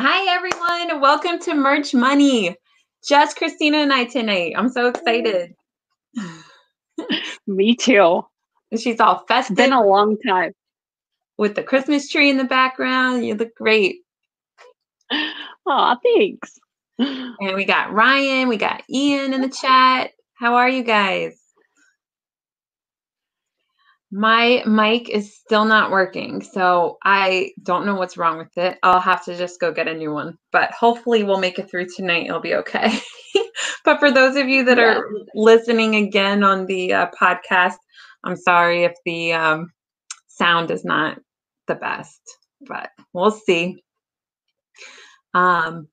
Hi, everyone. Welcome to Merch Money. Just Christina and I tonight. I'm so excited. Me too. She's all festive. Been a long time. With the Christmas tree in the background. You look great. Oh, thanks. And we got Ryan, we got Ian in the chat. How are you guys? My mic is still not working, so I don't know what's wrong with it. I'll have to just go get a new one, but hopefully we'll make it through tonight. It'll be okay. but for those of you that yeah. are listening again on the uh, podcast, I'm sorry if the um, sound is not the best, but we'll see. Um,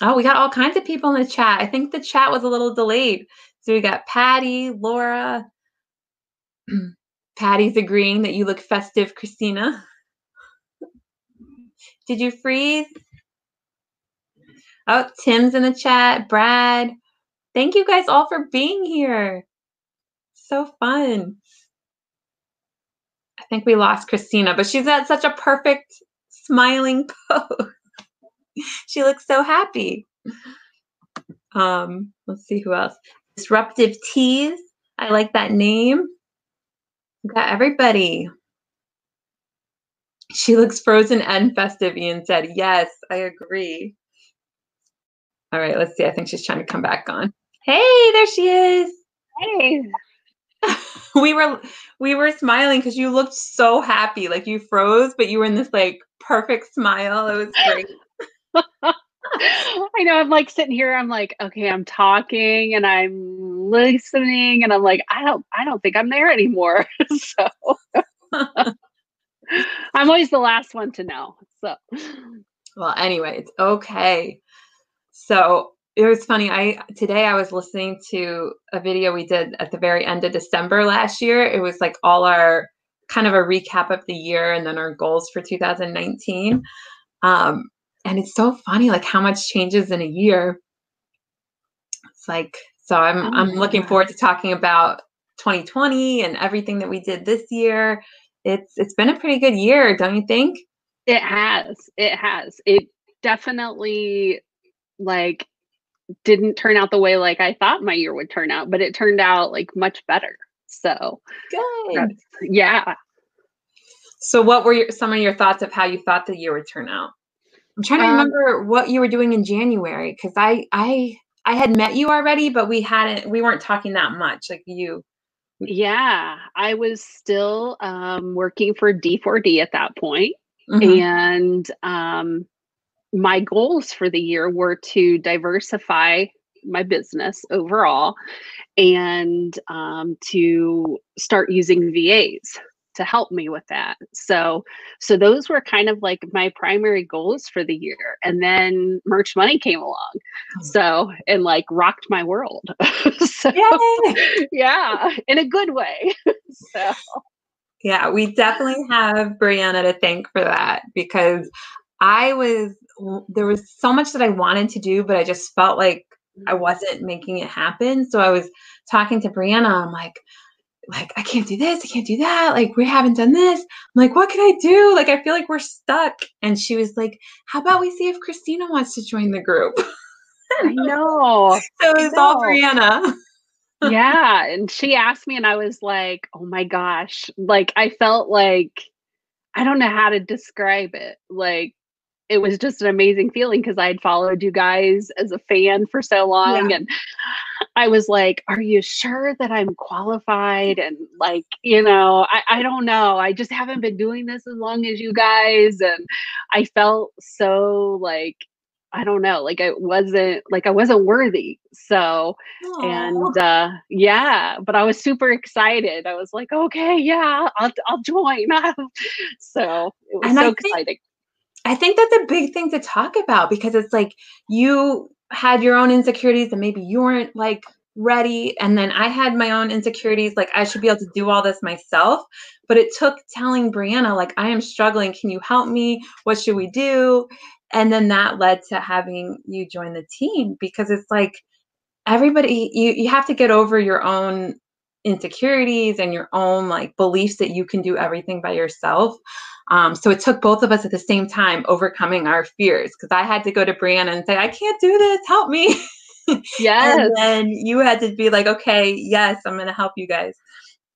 oh, we got all kinds of people in the chat. I think the chat was a little delayed. So we got Patty, Laura. Patty's agreeing that you look festive, Christina. Did you freeze? Oh, Tim's in the chat. Brad. Thank you guys all for being here. So fun. I think we lost Christina, but she's at such a perfect smiling pose. she looks so happy. Um, let's see who else. Disruptive Teas. I like that name. Got everybody. She looks frozen and festive, Ian said. Yes, I agree. All right, let's see. I think she's trying to come back on. Hey, there she is. Hey. we were we were smiling because you looked so happy. Like you froze, but you were in this like perfect smile. It was great. I know I'm like sitting here, I'm like, okay, I'm talking and I'm listening, and I'm like, I don't I don't think I'm there anymore. so I'm always the last one to know. So well, anyway, it's okay. So it was funny. I today I was listening to a video we did at the very end of December last year. It was like all our kind of a recap of the year and then our goals for 2019. Um, and it's so funny like how much changes in a year it's like so i'm oh i'm looking God. forward to talking about 2020 and everything that we did this year. It's it's been a pretty good year don't you think? It has it has. It definitely like didn't turn out the way like i thought my year would turn out but it turned out like much better. So good. yeah. So what were your, some of your thoughts of how you thought the year would turn out? I'm trying to um, remember what you were doing in January because I I I had met you already, but we hadn't we weren't talking that much like you. Yeah, I was still um, working for D4D at that point. Mm-hmm. and um, my goals for the year were to diversify my business overall and um, to start using VAs to help me with that. So so those were kind of like my primary goals for the year. And then merch money came along. Hmm. So and like rocked my world. so yeah, in a good way. so yeah, we definitely have Brianna to thank for that because I was there was so much that I wanted to do, but I just felt like I mm-hmm. wasn't making it happen. So I was talking to Brianna. I'm like, like I can't do this, I can't do that. Like we haven't done this. I'm like, what can I do? Like I feel like we're stuck. And she was like, how about we see if Christina wants to join the group? I know. so it was all Brianna. yeah, and she asked me, and I was like, oh my gosh, like I felt like I don't know how to describe it. Like it was just an amazing feeling because I had followed you guys as a fan for so long. Yeah. And I was like, Are you sure that I'm qualified? And like, you know, I, I don't know. I just haven't been doing this as long as you guys. And I felt so like, I don't know, like I wasn't like I wasn't worthy. So Aww. and uh yeah, but I was super excited. I was like, okay, yeah, I'll I'll join. so it was and so exciting. I think that's a big thing to talk about because it's like you had your own insecurities and maybe you weren't like ready. And then I had my own insecurities, like I should be able to do all this myself. But it took telling Brianna, like, I am struggling. Can you help me? What should we do? And then that led to having you join the team because it's like everybody, you, you have to get over your own insecurities and your own like beliefs that you can do everything by yourself Um, so it took both of us at the same time overcoming our fears because I had to go to Brianna and say, I can't do this, help me. Yes. and then you had to be like, okay, yes, I'm going to help you guys.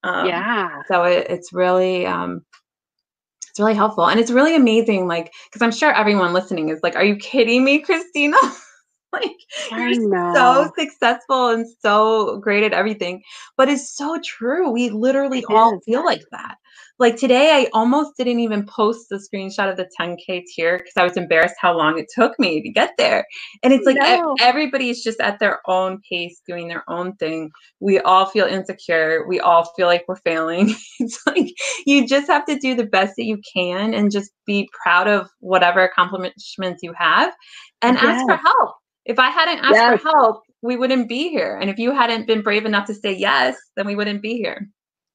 Um, yeah. So it, it's really, um, it's really helpful. And it's really amazing. Like, cause I'm sure everyone listening is like, are you kidding me, Christina? like you're so successful and so great at everything. But it's so true. We literally it all is. feel like that. Like today, I almost didn't even post the screenshot of the 10K tier because I was embarrassed how long it took me to get there. And it's like No. everybody's just at their own pace doing their own thing. We all feel insecure. We all feel like we're failing. it's like you just have to do the best that you can and just be proud of whatever accomplishments you have and ask for help. If I hadn't asked Yes. for help, we wouldn't be here. And if you hadn't been brave enough to say yes, then we wouldn't be here.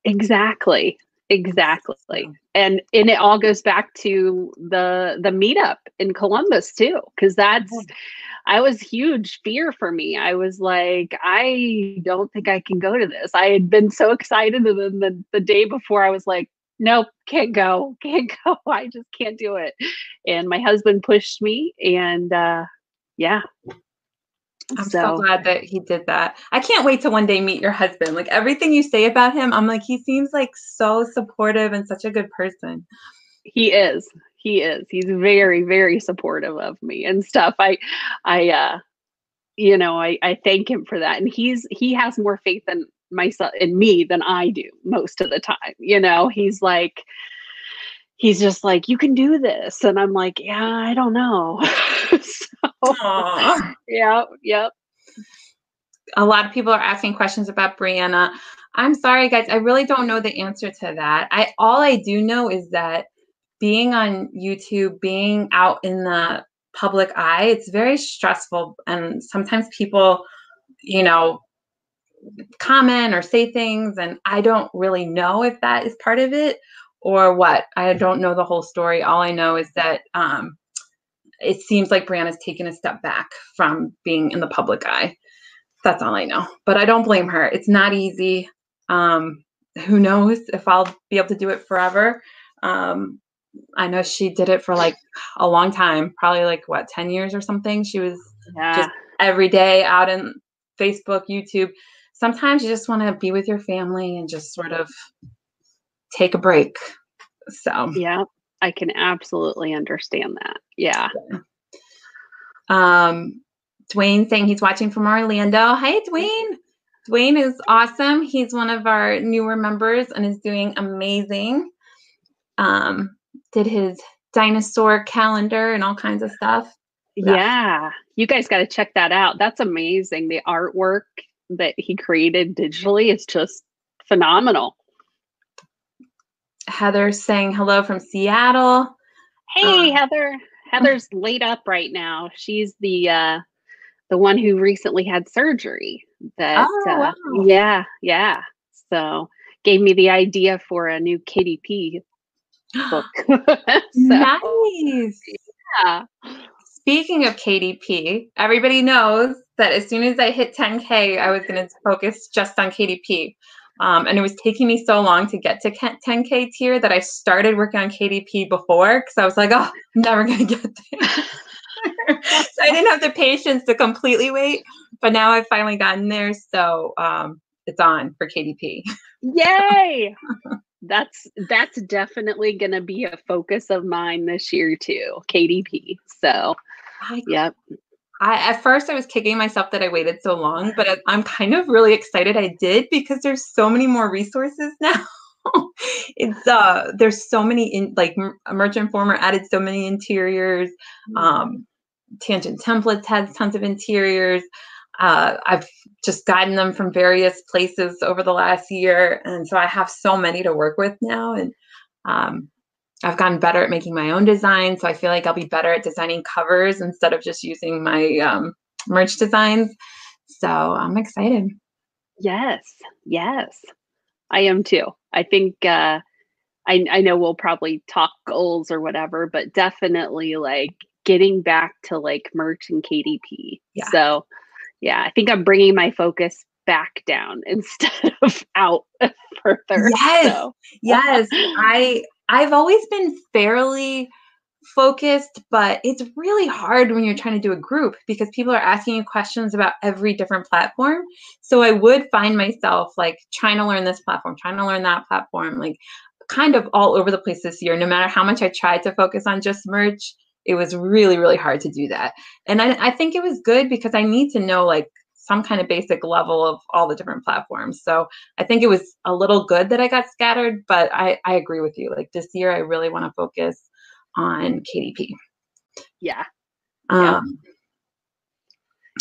Exactly. Exactly. And and it all goes back to the the meetup in Columbus too cuz that's I was huge fear for me. I was like I don't think I can go to this. I had been so excited and then the, the day before I was like nope, can't go. Can't go. I just can't do it. And my husband pushed me and uh yeah. I'm so, glad that he did that. I can't wait to one day meet your husband. Like everything you say about him, I'm like, he seems like so supportive and such a good person. he is he is he's very very supportive of me and stuff i i uh you know i i thank him for that and he's he has more faith in myself in me than i do most of the time you know he's like he's just like you can do this and i'm like yeah i don't know so yeah yep a lot of people are asking questions about Brianna. I'm sorry, guys. I really don't know the answer to that. I all I do know is that being on YouTube, being out in the public eye, it's very stressful, and sometimes people, you know, comment or say things, and I don't really know if that is part of it or what. I don't know the whole story. All I know is that um, it seems like Brianna's taken a step back from being in the public eye that's all I know. But I don't blame her. It's not easy. Um, who knows if I'll be able to do it forever. Um, I know she did it for like a long time, probably like what, 10 years or something. She was yeah every day out in Facebook, YouTube. Sometimes you just want to be with your family and just sort of take a break. So, yeah i can absolutely understand that yeah Um, Dwayne saying he's watching from Orlando. Hi, Dwayne. Dwayne is awesome. He's one of our newer members and is doing amazing. Um, did his dinosaur calendar and all kinds of stuff. Yeah. Yeah, you guys got to check that out. That's amazing. The artwork that he created digitally is just phenomenal. Heather saying hello from Seattle. Hey, Um, Heather. Heather's laid up right now. She's the uh the one who recently had surgery. That Oh, uh, wow. yeah, yeah. So gave me the idea for a new KDP book. so, nice. yeah. Speaking of KDP, everybody knows that as soon as I hit 10K, I was going to focus just on KDP. Um, and it was taking me so long to get to 10K tier that I started working on KDP before because I was like, oh, I'm never going to get there. so I didn't have the patience to completely wait, but now I've finally gotten there. So um, it's on for KDP. Yay! that's that's definitely going to be a focus of mine this year too. KDP. So, I yep. I at first I was kicking myself that I waited so long, but I'm kind of really excited I did because there's so many more resources now. it's uh there's so many in like Merch Informer added so many interiors. Um, Tangent Templates has tons of interiors. Uh, I've just gotten them from various places over the last year, and so I have so many to work with now. And um, I've gotten better at making my own designs, so I feel like I'll be better at designing covers instead of just using my um, merch designs. So I'm excited. Yes, yes, I am too. I think uh, I I know we'll probably talk goals or whatever, but definitely like getting back to like merch and KDP. Yeah. So yeah, I think I'm bringing my focus back down instead of out further. Yes. So. Yes, I I've always been fairly focused, but it's really hard when you're trying to do a group because people are asking you questions about every different platform. So I would find myself like trying to learn this platform, trying to learn that platform, like kind of all over the place this year. No matter how much I tried to focus on just merch, it was really, really hard to do that. And I, I think it was good because I need to know like some kind of basic level of all the different platforms. So I think it was a little good that I got scattered, but I, I agree with you. Like this year, I really want to focus on KDP. Yeah. Um, yeah.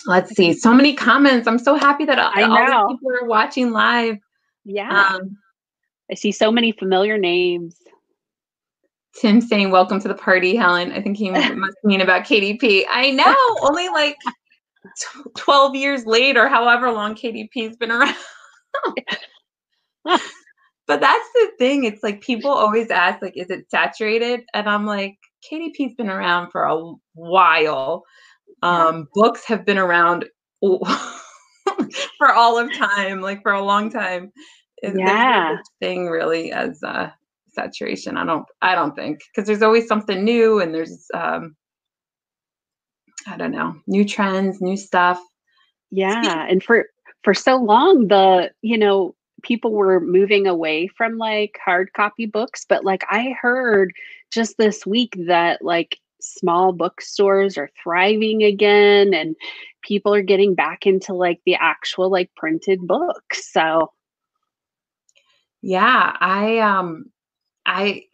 Let's see. So many comments. I'm so happy that I all know. people are watching live. Yeah. Um, I see so many familiar names. Tim saying, Welcome to the party, Helen. I think he must mean about KDP. I know, only like 12 years later, however long KDP's been around. but that's the thing. It's like people always ask, like, is it saturated? And I'm like, KDP's been around for a while. Um, books have been around for all of time, like for a long time. Is yeah. thing really as uh, saturation. I don't. I don't think because there's always something new, and there's um, I don't know, new trends, new stuff. Yeah, and for for so long, the you know people were moving away from like hard copy books, but like I heard just this week that like small bookstores are thriving again and people are getting back into like the actual like printed books. So yeah, I um I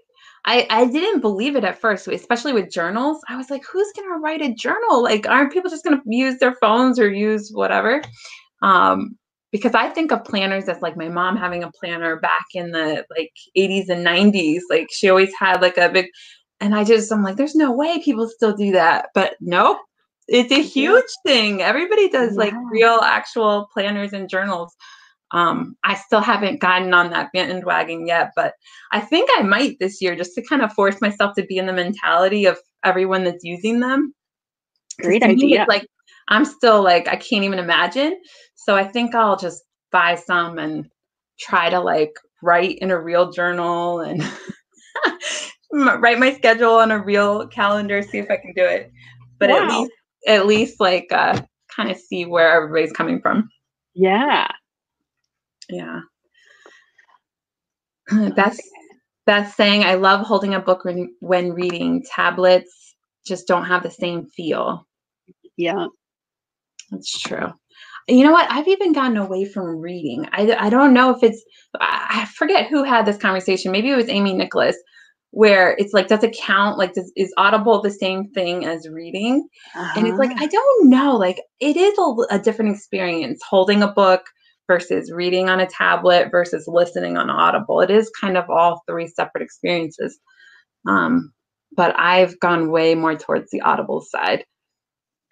I, I didn't believe it at first, especially with journals. I was like, who's going to write a journal? Like, aren't people just going to use their phones or use whatever? Um, because I think of planners as like my mom having a planner back in the like 80s and 90s. Like, she always had like a big, and I just, I'm like, there's no way people still do that. But nope, it's a huge thing. Everybody does yeah. like real, actual planners and journals. Um, I still haven't gotten on that bandwagon yet, but I think I might this year just to kind of force myself to be in the mentality of everyone that's using them. Great idea. like I'm still like I can't even imagine. So I think I'll just buy some and try to like write in a real journal and write my schedule on a real calendar, see if I can do it. But wow. at least at least like uh kind of see where everybody's coming from. Yeah. Yeah. That's that's saying I love holding a book when, when reading. Tablets just don't have the same feel. Yeah. That's true. You know what? I've even gotten away from reading. I, I don't know if it's, I forget who had this conversation. Maybe it was Amy Nicholas, where it's like, does it count? Like, does, is Audible the same thing as reading? Uh-huh. And it's like, uh-huh. I don't know. Like, it is a, a different experience holding a book versus reading on a tablet versus listening on Audible. It is kind of all three separate experiences. Um, but I've gone way more towards the Audible side.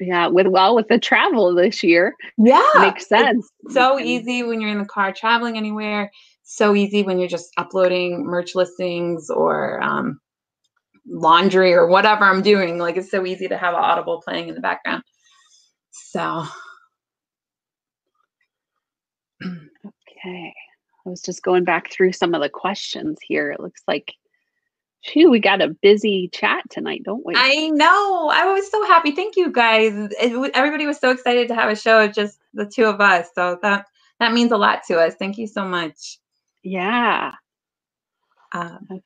Yeah, with well with the travel this year. Yeah. Makes sense. It's so easy when you're in the car traveling anywhere. So easy when you're just uploading merch listings or um, laundry or whatever I'm doing. Like it's so easy to have Audible playing in the background. So Okay. I was just going back through some of the questions here. It looks like, phew, we got a busy chat tonight, don't we? I know. I was so happy. Thank you guys. It, everybody was so excited to have a show of just the two of us. So that that means a lot to us. Thank you so much. Yeah. Um, okay.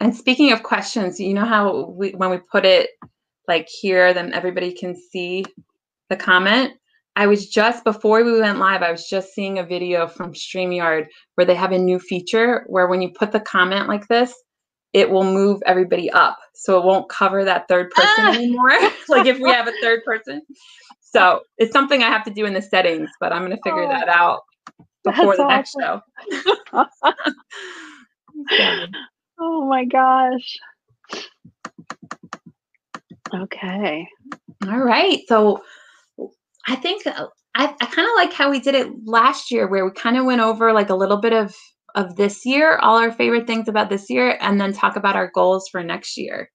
And speaking of questions, you know how we when we put it like here, then everybody can see the comment. I was just before we went live, I was just seeing a video from StreamYard where they have a new feature where when you put the comment like this, it will move everybody up. So it won't cover that third person ah! anymore. like if we have a third person. So it's something I have to do in the settings, but I'm going to figure oh, that out before the next show. oh my gosh. Okay. All right. So I think uh, I, I kind of like how we did it last year, where we kind of went over like a little bit of of this year, all our favorite things about this year, and then talk about our goals for next year.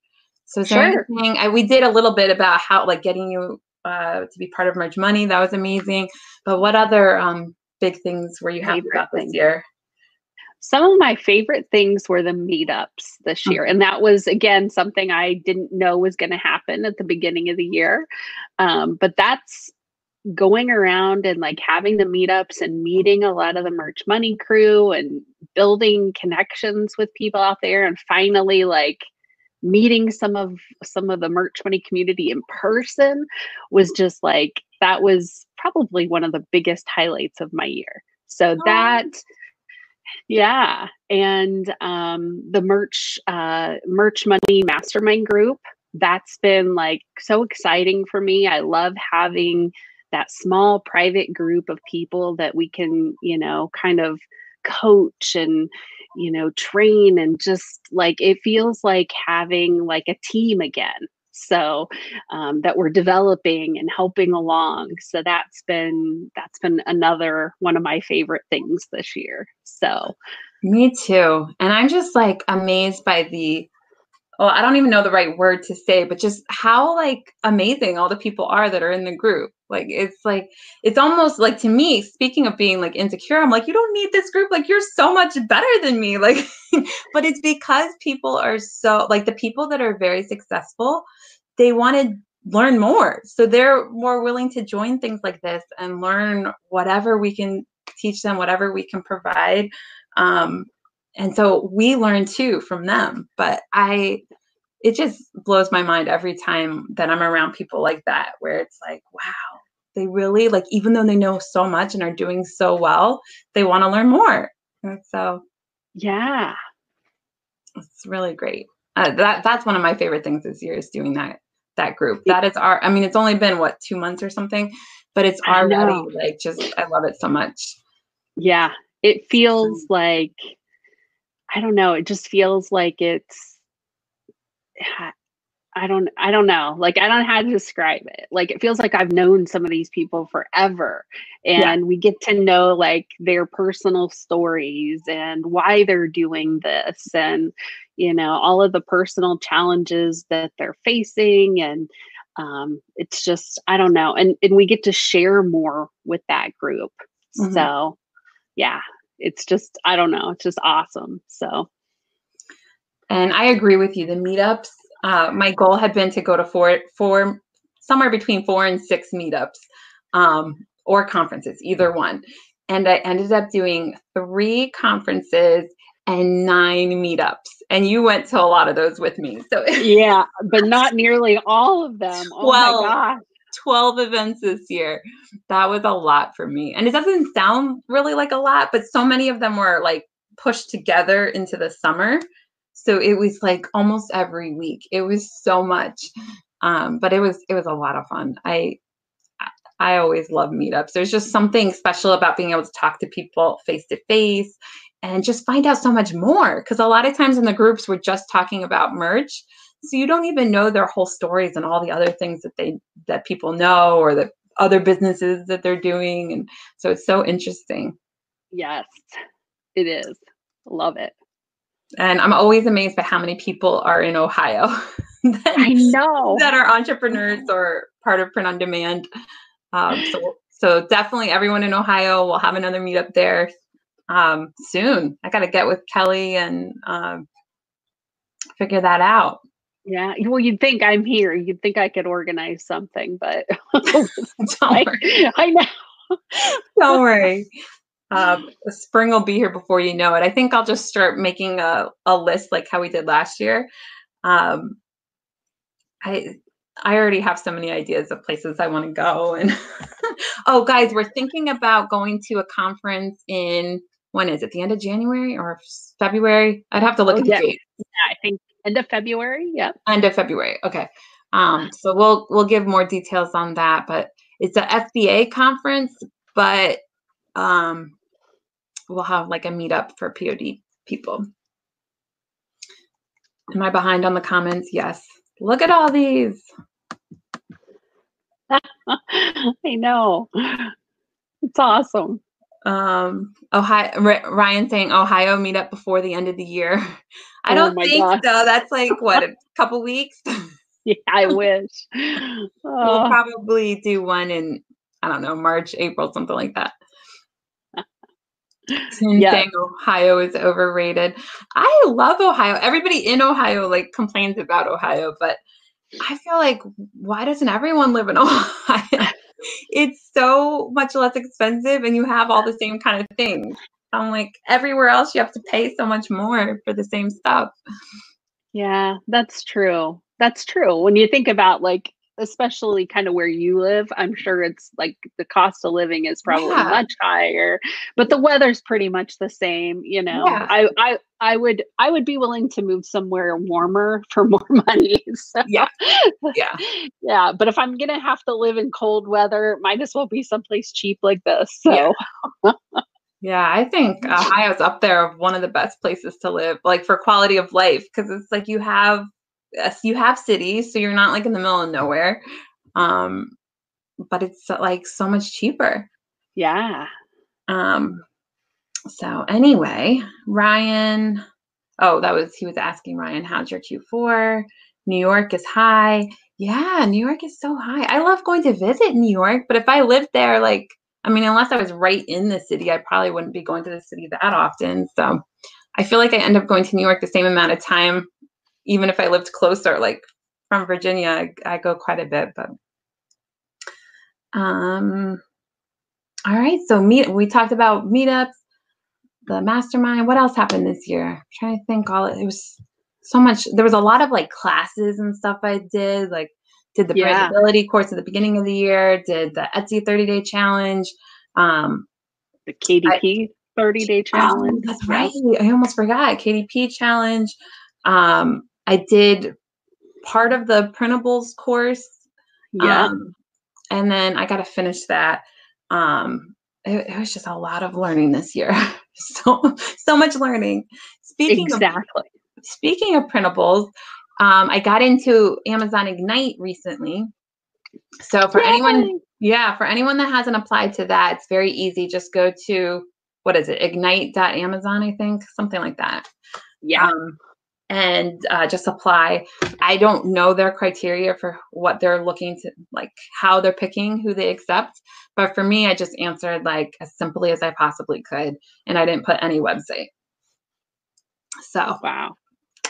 So sure. anything I, we did a little bit about how like getting you uh, to be part of Merch Money? That was amazing. But what other um, big things were you happy about this year? some of my favorite things were the meetups this year. And that was, again, something I didn't know was going to happen at the beginning of the year. Um, but that's going around and like having the meetups and meeting a lot of the merch money crew and building connections with people out there and finally like meeting some of some of the merch money community in person was just like that was probably one of the biggest highlights of my year. So that yeah and um the merch uh merch money mastermind group that's been like so exciting for me. I love having that small private group of people that we can you know kind of coach and you know train and just like it feels like having like a team again. So um, that we're developing and helping along. So that's been that's been another one of my favorite things this year. So me too. And i'm just like amazed by the well i don't even know the right word to say but just how like amazing all the people are that are in the group like it's like it's almost like to me speaking of being like insecure i'm like you don't need this group like you're so much better than me like but it's because people are so like the people that are very successful they want to learn more. So they're more willing to join things like this and learn whatever we can teach them, whatever we can provide. Um, and so we learn too from them. But I, it just blows my mind every time that I'm around people like that, where it's like, wow, they really like, even though they know so much and are doing so well, they want to learn more. And so, yeah, it's really great. Uh, that that's one of my favorite things this year is doing that that group. That is our. I mean, it's only been what two months or something, but it's already like just. I love it so much. Yeah, it feels like. I don't know. It just feels like it's. I don't I don't know. Like I don't know how to describe it. Like it feels like I've known some of these people forever and yeah. we get to know like their personal stories and why they're doing this and you know all of the personal challenges that they're facing and um it's just I don't know. And and we get to share more with that group. Mm-hmm. So yeah, it's just I don't know, it's just awesome. So and I agree with you. The meetups uh, my goal had been to go to four, four, somewhere between four and six meetups um, or conferences, either one. And I ended up doing three conferences and nine meetups. And you went to a lot of those with me. So yeah, but not nearly all of them. Oh well, my gosh. 12 events this year. That was a lot for me. And it doesn't sound really like a lot, but so many of them were like pushed together into the summer. So it was like almost every week. It was so much. Um, but it was it was a lot of fun. I i always love meetups. There's just something special about being able to talk to people face to face and just find out so much more because a lot of times in the groups we're just talking about merch so you don't even know their whole stories and all the other things that they that people know or the other businesses that they're doing and so it's so interesting yes it is love it and I'm always amazed by how many people are in Ohio. that, I know that are entrepreneurs or part of print on demand. Um, so, so definitely everyone in Ohio will have another meetup there um, soon. I got to get with Kelly and um, figure that out. Yeah, well, you'd think I'm here. You'd think I could organize something, but I, I know. Don't worry. Um, spring will be here before you know it. I think I'll just start making a, a list like how we did last year. Um, I I already have so many ideas of places I want to go. And oh, guys, we're thinking about going to a conference in when is it? The end of January or February? I'd have to look oh, at the yeah. date. Yeah, I think end of February. Yeah, end of February. Okay. Um, so we'll we'll give more details on that, but it's a FBA conference, but um, we'll have like a meetup for POD people. Am I behind on the comments? Yes. Look at all these. I know. It's awesome. Um, Ohio, Ryan saying Ohio meetup before the end of the year. I oh don't think gosh. so. That's like what a couple weeks. yeah, I wish. Oh. We'll probably do one in I don't know March, April, something like that. Yeah. saying Ohio is overrated. I love Ohio. Everybody in Ohio like complains about Ohio, but I feel like why doesn't everyone live in Ohio? it's so much less expensive and you have all the same kind of things. I'm like everywhere else you have to pay so much more for the same stuff. Yeah, that's true. That's true. When you think about like especially kind of where you live, I'm sure it's like the cost of living is probably yeah. much higher, but the weather's pretty much the same, you know. Yeah. I I I would I would be willing to move somewhere warmer for more money. So. Yeah. Yeah. yeah, but if I'm going to have to live in cold weather, might as well be someplace cheap like this. So yeah. Yeah, I think Ohio's up there of one of the best places to live, like for quality of life, because it's like you have you have cities, so you're not like in the middle of nowhere. Um, but it's like so much cheaper. Yeah. Um, so anyway, Ryan, oh, that was he was asking Ryan, how's your Q4? New York is high. Yeah, New York is so high. I love going to visit New York, but if I lived there, like, I mean, unless I was right in the city, I probably wouldn't be going to the city that often. So I feel like I end up going to New York the same amount of time even if I lived closer, like from Virginia, I, I go quite a bit. But um, all right. So meet. We talked about meetups, the mastermind. What else happened this year? I'm trying to think. All it was so much. There was a lot of like classes and stuff I did. Like did the yeah. brandability course at the beginning of the year. Did the Etsy 30 day challenge. Um, the KDP 30 day challenge. Oh, that's right. I almost forgot KDP challenge. Um, I did part of the printables course. Yeah. Um, and then I got to finish that. Um, it, it, was just a lot of learning this year. so, so much learning. Speaking exactly. Of, speaking of printables, um, I got into Amazon Ignite recently. So for Yay! anyone, yeah, for anyone that hasn't applied to that, it's very easy. Just go to what is it, ignite.amazon, I think, something like that. Yeah. Um, and uh, just apply. I don't know their criteria for what they're looking to, like how they're picking who they accept. But for me, I just answered like as simply as I possibly could, and I didn't put any website. So wow,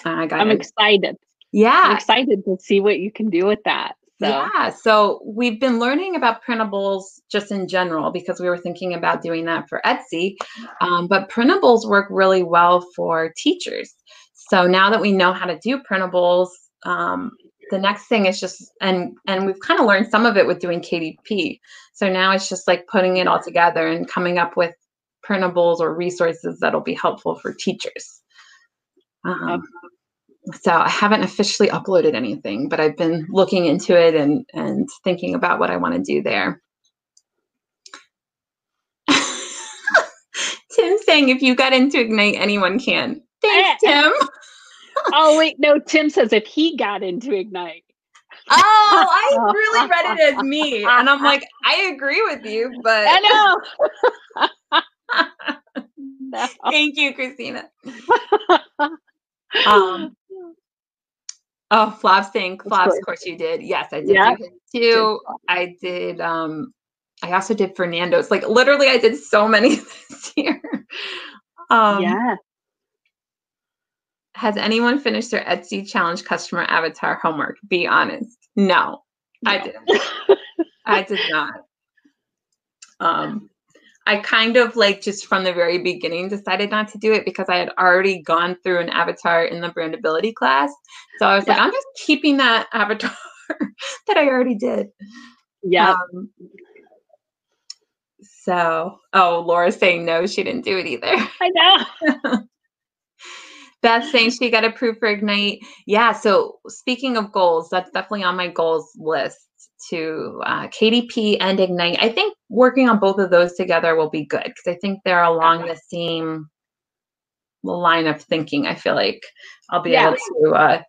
I got. I'm it. excited. Yeah, I'm excited to see what you can do with that. So. Yeah, so we've been learning about printables just in general because we were thinking about doing that for Etsy. Um, but printables work really well for teachers. So now that we know how to do printables, um, the next thing is just and and we've kind of learned some of it with doing KDP. So now it's just like putting it all together and coming up with printables or resources that'll be helpful for teachers. Um, so I haven't officially uploaded anything, but I've been looking into it and and thinking about what I want to do there. Tim saying if you got into Ignite, anyone can. Thanks, Tim. oh wait, no. Tim says if he got into Ignite. Oh, I really read it as me, and I'm like, I agree with you, but I know. no. Thank you, Christina. um. Oh, Flav's saying Flav's, of course you did. Yes, I did yeah. too. I did. Um, I also did Fernando's. Like literally, I did so many this year. Um, yeah. Has anyone finished their Etsy challenge customer avatar homework? Be honest. No, no. I didn't. I did not. Um, I kind of like just from the very beginning decided not to do it because I had already gone through an avatar in the brandability class. So I was yeah. like, I'm just keeping that avatar that I already did. Yeah. Um, so, oh, Laura's saying no, she didn't do it either. I know. Beth saying she got approved for Ignite. Yeah. So speaking of goals, that's definitely on my goals list to uh, KDP and Ignite. I think working on both of those together will be good because I think they're along the same line of thinking. I feel like I'll be yeah. able to uh,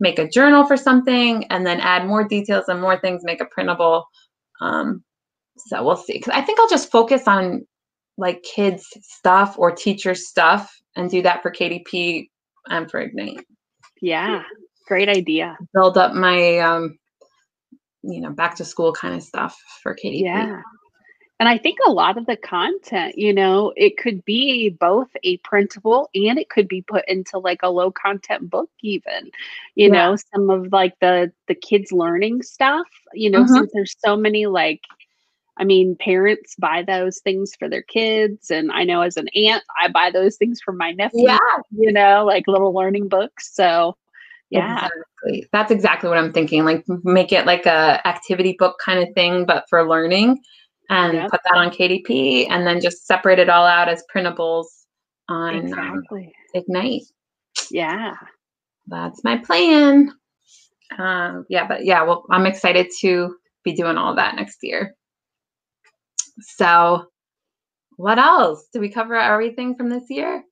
make a journal for something and then add more details and more things, make a printable. Um, so we'll see. Because I think I'll just focus on like kids stuff or teacher stuff and do that for KDP and for Ignite. Yeah, great idea. Build up my um, you know, back to school kind of stuff for KDP. Yeah. And I think a lot of the content, you know, it could be both a printable and it could be put into like a low content book even. You Yeah. know, some of like the the kids learning stuff, you know, Mhm. since there's so many like I mean, parents buy those things for their kids and I know as an aunt, I buy those things for my nephew, Yeah. you know, like little learning books. So, yeah. Exactly. That's exactly what I'm thinking. Like make it like a activity book kind of thing, but for learning and Yep. put that on KDP and then just separate it all out as printables on um, Ignite. Yeah. That's my plan. Um, yeah, but yeah, well, I'm excited to be doing all that next year. So, what else? Did we cover everything from this year?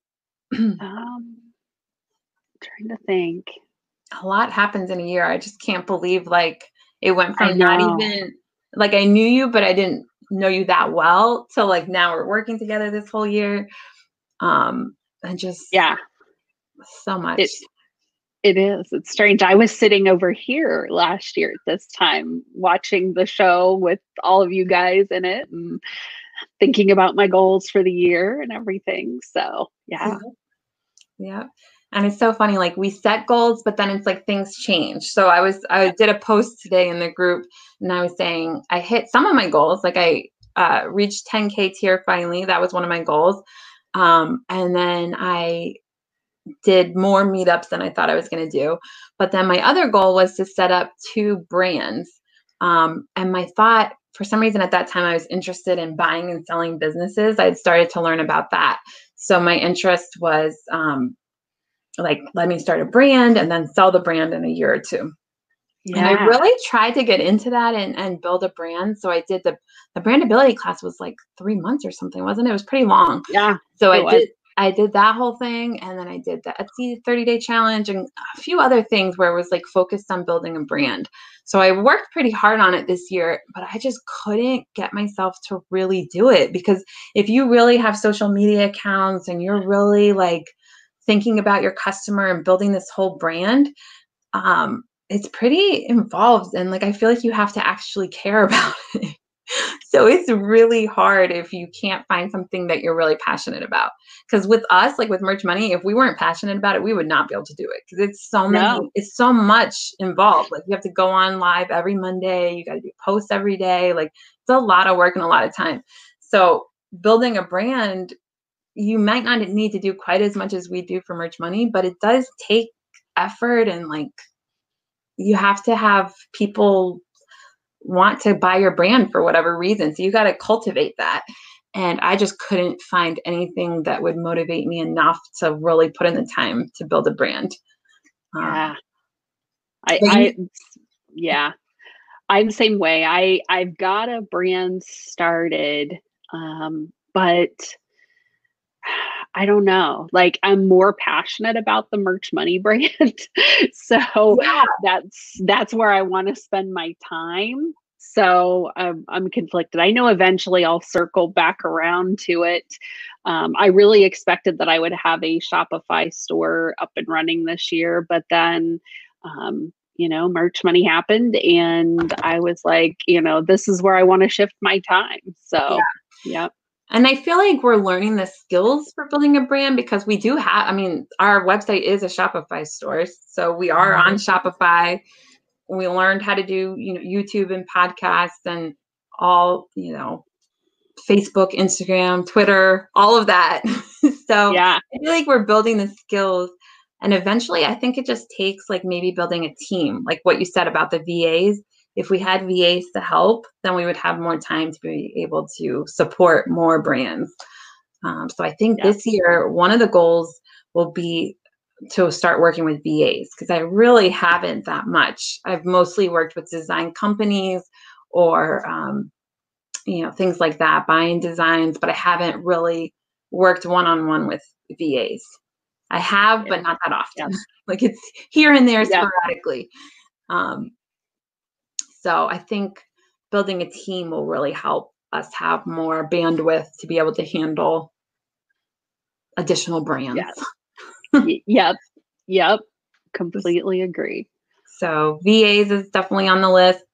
Um trying to think. A lot happens in a year. I just can't believe like it went from not even like I knew you, but I didn't know you that well to like now we're working together this whole year. Um, and just Yeah. so much. It it is. It's strange. I was sitting over here last year at this time watching the show with all of you guys in it and thinking about my goals for the year and everything. So, yeah. Yeah. And it's so funny, like we set goals, but then it's like things change. So I was, I did a post today in the group and I was saying I hit some of my goals. Like I uh, reached 10K tier finally. That was one of my goals. Um, and then I did more meetups than I thought I was going to do. But then my other goal was to set up two brands. Um, and my thought, for some reason at that time, I was interested in buying and selling businesses. I'd started to learn about that. So my interest was um, like, let me start a brand and then sell the brand in a year or two. Yeah. And I really tried to get into that and, and build a brand. So I did the the brandability class was like three months or something, wasn't it? It was pretty long. yeah. So I was. did I did that whole thing and then I did the Etsy 30 day challenge and a few other things where it was like focused on building a brand. So I worked pretty hard on it this year, but I just couldn't get myself to really do it because if you really have social media accounts and you're really like thinking about your customer and building this whole brand, um, it's pretty involved and like I feel like you have to actually care about it. so it's really hard if you can't find something that you're really passionate about. Because with us, like with merch money, if we weren't passionate about it, we would not be able to do it. Because it's so many, No. it's so much involved. Like you have to go on live every Monday, you got to do posts every day. Like it's a lot of work and a lot of time. So building a brand, you might not need to do quite as much as we do for merch money, but it does take effort and like you have to have people want to buy your brand for whatever reason. So you got to cultivate that. And I just couldn't find anything that would motivate me enough to really put in the time to build a brand. Um, Yeah. I, I yeah. I'm the same way. I I've got a brand started, um, but I don't know. Like I'm more passionate about the merch money brand. so yeah, that's that's where I want to spend my time. So um, I'm conflicted. I know eventually I'll circle back around to it. Um, I really expected that I would have a Shopify store up and running this year, but then, um, you know, merch money happened, and I was like, you know, this is where I want to shift my time. So, yeah, And I feel like we're learning the skills for building a brand because we do have, I mean, our website is a Shopify store. So we are on Shopify. We learned how to do, you know, YouTube and podcasts and all, you know, Facebook, Instagram, Twitter, all of that. so yeah, I feel like we're building the skills. And eventually, I think it just takes like maybe building a team, like what you said about the VAs. If we had VAs to help, then we would have more time to be able to support more brands. Um, so I think Yeah. this year, one of the goals will be to start working with VAs because I really haven't that much. I've mostly worked with design companies or, um, you know, things like that, buying designs, but I haven't really worked one on one with VAs. I have, but not that often. Yeah. like it's here and there Yeah. sporadically. Um, so I think building a team will really help us have more bandwidth to be able to handle additional brands. Yes. Yep, yep, completely agree. So VAs is definitely on the list.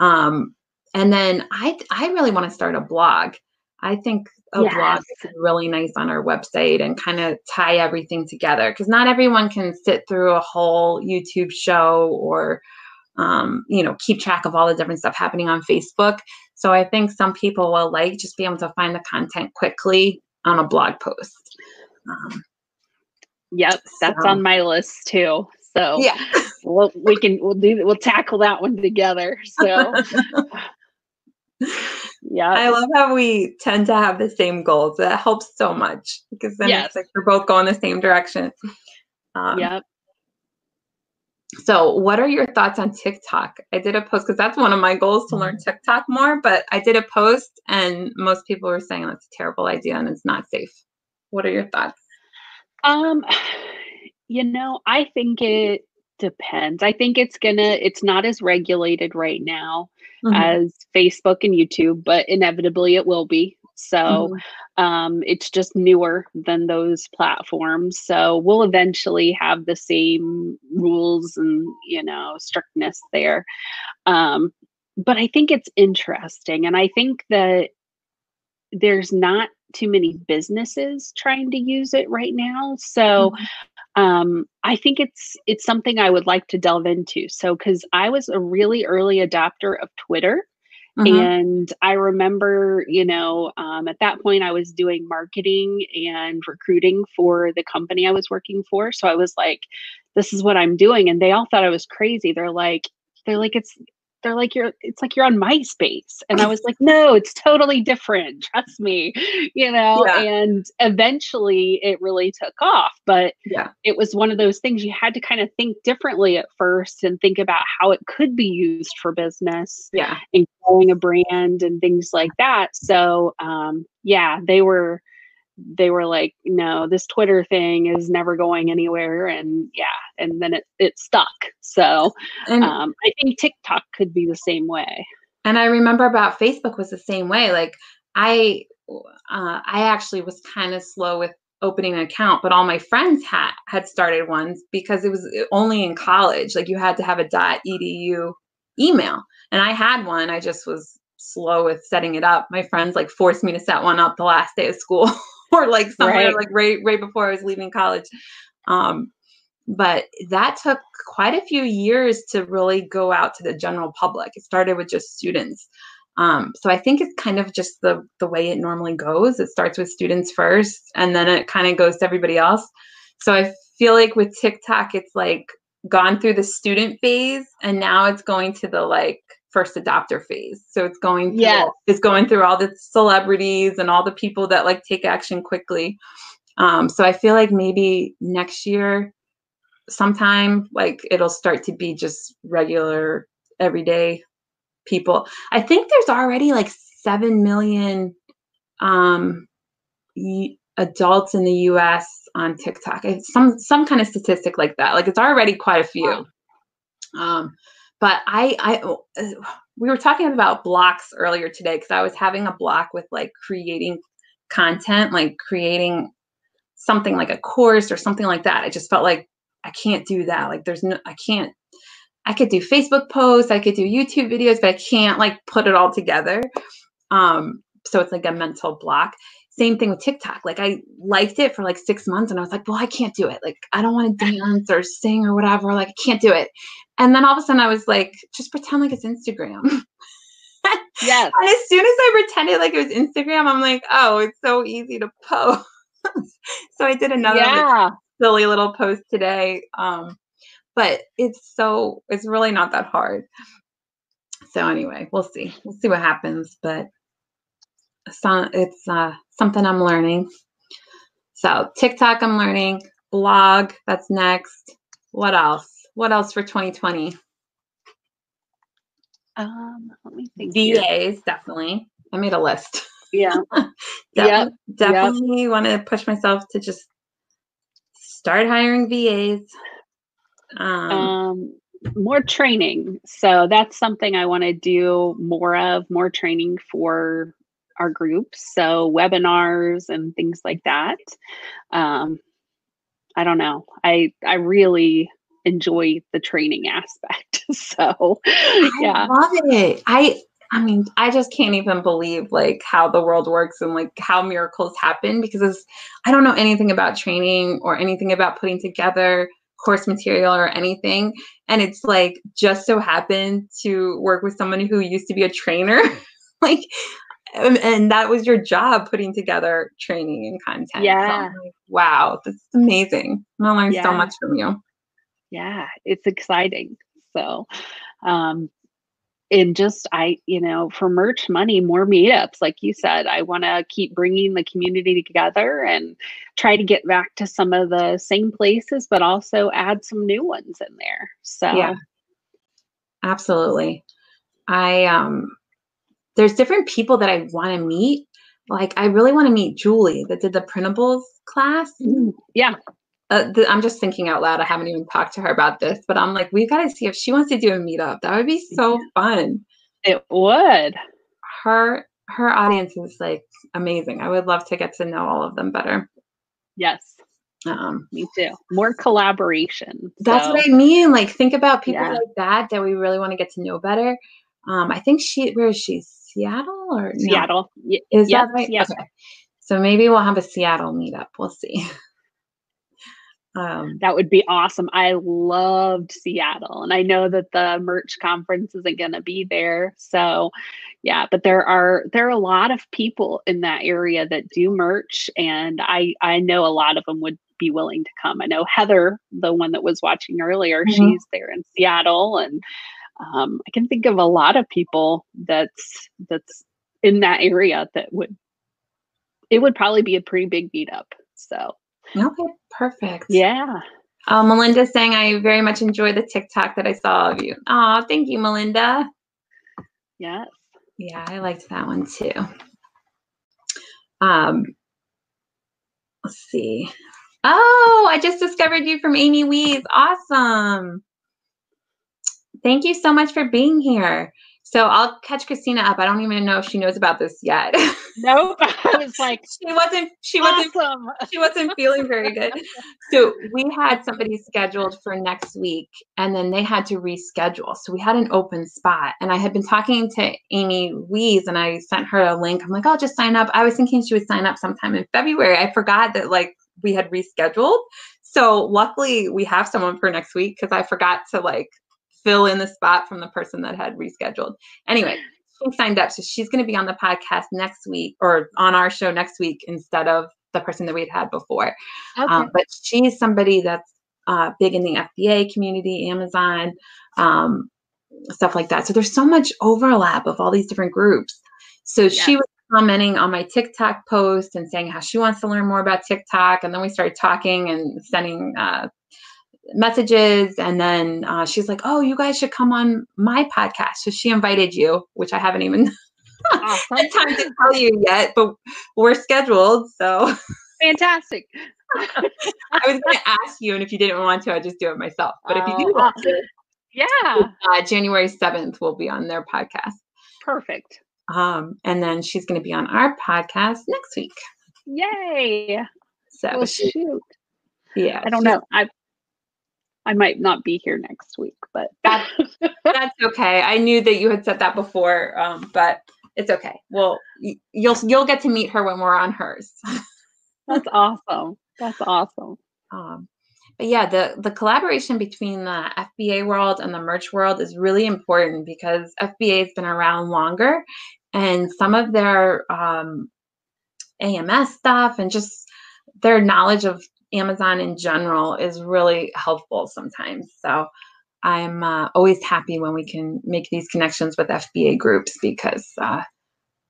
Um, and then I I really want to start a blog. I think a Yes. blog is really nice on our website and kind of tie everything together because not everyone can sit through a whole YouTube show or um, you know keep track of all the different stuff happening on Facebook. So I think some people will like just be able to find the content quickly on a blog post. Um, Yep, that's So- on my list too. So yeah. we'll, we can we'll do we'll tackle that one together. So yeah, I love how we tend to have the same goals. That helps so much because then Yes. it's like we're both going the same direction. Um, yep. So, what are your thoughts on TikTok? I did a post because that's one of my goals to Mm-hmm. learn TikTok more, but I did a post and most people were saying that's a terrible idea and it's not safe. What are your thoughts? Um, you know, I think it depends. I think it's gonna it's not as regulated right now Mhm. as Facebook and YouTube, but inevitably it will be. So Mhm. um, it's just newer than those platforms. So we'll eventually have the same rules and you know strictness there. Um, but I think it's interesting, and I think that there's not too many businesses trying to use it right now. So um, I think it's it's something I would like to delve into. So because I was a really early adopter of Twitter. Mhm. And I remember, you know, um, at that point, I was doing marketing and recruiting for the company I was working for. So I was like, this is what I'm doing. And they all thought I was crazy. They're like, they're like, it's, they're like, you're, it's like you're on MySpace. And I was like, no, it's totally different. Trust me, you know, Yeah. and eventually it really took off. But Yeah. it was one of those things you had to kind of think differently at first and think about how it could be used for business Yeah. and growing a brand and things like that. So um, yeah, they were they were like, no, this Twitter thing is never going anywhere, and yeah, and then it it stuck. So um, I think TikTok could be the same way. And I remember about Facebook was the same way. Like I, uh, I actually was kind of slow with opening an account, but all my friends had had started ones because it was uh, only in college. Like you had to have a .edu email, and I had one. I just was slow with setting it up. My friends like forced me to set one up the last day of school, or like somewhere Right. like right right before I was leaving college. Um, but that took quite a few years to really go out to the general public. It started with just students. Um, so I think it's kind of just the the way it normally goes. It starts with students first, and then it kind of goes to everybody else. So I feel like with TikTok, it's like gone through the student phase, and now it's going to the like first adopter phase. So it's going through, Yes. it's going through all the celebrities and all the people that like take action quickly. Um, so I feel like maybe next year, sometime, like it'll start to be just regular, everyday people. I think there's already like seven million um, y- adults in the U.S. on TikTok. It's some some kind of statistic like that. Like it's already quite a few. Um, but I, I, uh, we were talking about blocks earlier today because I was having a block with like creating content, like creating something like a course or something like that. I just felt like I can't do that. Like there's no, I can't. I could do Facebook posts, I could do YouTube videos, but I can't like put it all together. Um, so it's like a mental block. Same thing with TikTok. Like I liked it for like six months and I was like, well, I can't do it. Like I don't want to dance or sing or whatever. Like I can't do it. And then all of a sudden I was like, just pretend like it's Instagram. Yes. And as soon as I pretended like it was Instagram, I'm like, oh, it's so easy to post. so I did another yeah. silly little post today. Um, but it's so it's really not that hard. So anyway, we'll see. We'll see what happens. But so it's uh, something I'm learning. So TikTok, I'm learning. Blog, that's next. What else? What else for 2020? Um, let me think. definitely. I made a list. Yeah. Def- definitely want to push myself to just start hiring VAs. Um, um, more training. So that's something I want to do more of, more training for our groups. So webinars and things like that. Um, I don't know. I I really enjoy the training aspect. so I yeah. love it. I I mean, I just can't even believe like how the world works and like how miracles happen because I don't know anything about training or anything about putting together course material or anything. And it's like just so happened to work with someone who used to be a trainer. like, and, and, that was your job putting together training and content. Yeah. So like, wow, that's amazing. I learned yeah. so much from you. Yeah, it's exciting. So, um, and just I, you know, for merch money, more meetups, like you said, I want to keep bringing the community together and try to get back to some of the same places, but also add some new ones in there. So, yeah, absolutely. I, um, there's different people that I want to meet. Like, I really want to meet Julie that did the printables class. Mm, yeah uh, the, I'm just thinking out loud. I haven't even talked to her about this, but I'm like, we got to see if she wants to do a meetup. That would be so fun. It would. Her her audience is like amazing. I would love to get to know all of them better. Yes. Um, me too. More collaboration. That's so. what I mean. Like, think about people yeah. like that that we really want to get to know better. Um, I think she, where is she? Seattle or Seattle? No? Is yep, that right? Yep. Okay. So maybe we'll have a Seattle meetup. We'll see. Um, that would be awesome. I loved Seattle, and I know that the merch conference isn't going to be there. So, yeah, but there are there are a lot of people in that area that do merch, and I I know a lot of them would be willing to come. I know Heather, the one that was watching earlier, mm-hmm. she's there in Seattle, and um, I can think of a lot of people that's that's in that area that would it would probably be a pretty big meetup. So Okay, perfect. Yeah. Uh, Melinda saying, I very much enjoy the TikTok that I saw of you. Oh, thank you, Melinda. Yes. Yeah, I liked that one too. Um, let's see. Oh, I just discovered you from Amy Wees. Awesome. Thank you so much for being here. So I'll catch Christina up. I don't even know if she knows about this yet. Nope. I was like, she wasn't. She awesome. wasn't. She wasn't feeling very good. So we had somebody scheduled for next week, and then they had to reschedule. So we had an open spot, and I had been talking to Amy Wees, and I sent her a link. I'm like, I'll just sign up. I was thinking she would sign up sometime in February. I forgot that like we had rescheduled. So luckily we have someone for next week because I forgot to like fill in the spot from the person that had rescheduled. Anyway, she signed up. So she's going to be on the podcast next week or on our show next week instead of the person that we'd had before. Okay. Um, but she's somebody that's uh, big in the FBA community, Amazon, um, stuff like that. So there's so much overlap of all these different groups. So yeah. she was commenting on my TikTok post and saying how she wants to learn more about TikTok. And then we started talking and sending uh, messages and then uh, she's like oh you guys should come on my podcast. So she invited you which i haven't even awesome. had time to tell you yet but we're scheduled so fantastic. I was going to ask you and if you didn't want to i'd just do it myself but if you do oh, want to yeah. uh, january 7th will be on their podcast. Perfect. Um and then she's going to be on our podcast next week. Yay. So well, shoot. Yeah i don't know. I I might not be here next week, but that's, that's okay. I knew that you had said that before, um, but it's okay. Well, you'll you'll get to meet her when we're on hers. that's awesome. That's awesome. Um, but yeah, the the collaboration between the FBA world and the merch world is really important because FBA has been around longer, and some of their um, AMS stuff and just their knowledge of Amazon in general is really helpful sometimes. So I'm uh, always happy when we can make these connections with FBA groups because uh,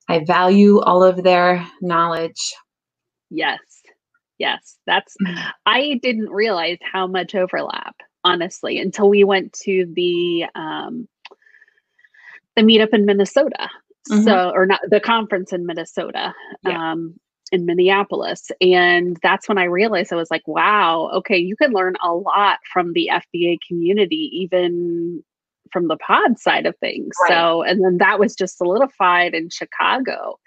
I value all of their knowledge. Yes. Yes. That's, mm-hmm. I didn't realize how much overlap, honestly, until we went to the, um, the meetup in Minnesota. Mm-hmm. So, or not the conference in Minnesota. Yeah. Um, in Minneapolis. And that's when I realized I was like, wow, okay, you can learn a lot from the FBA community, even from the pod side of things. Right. So, and then that was just solidified in Chicago.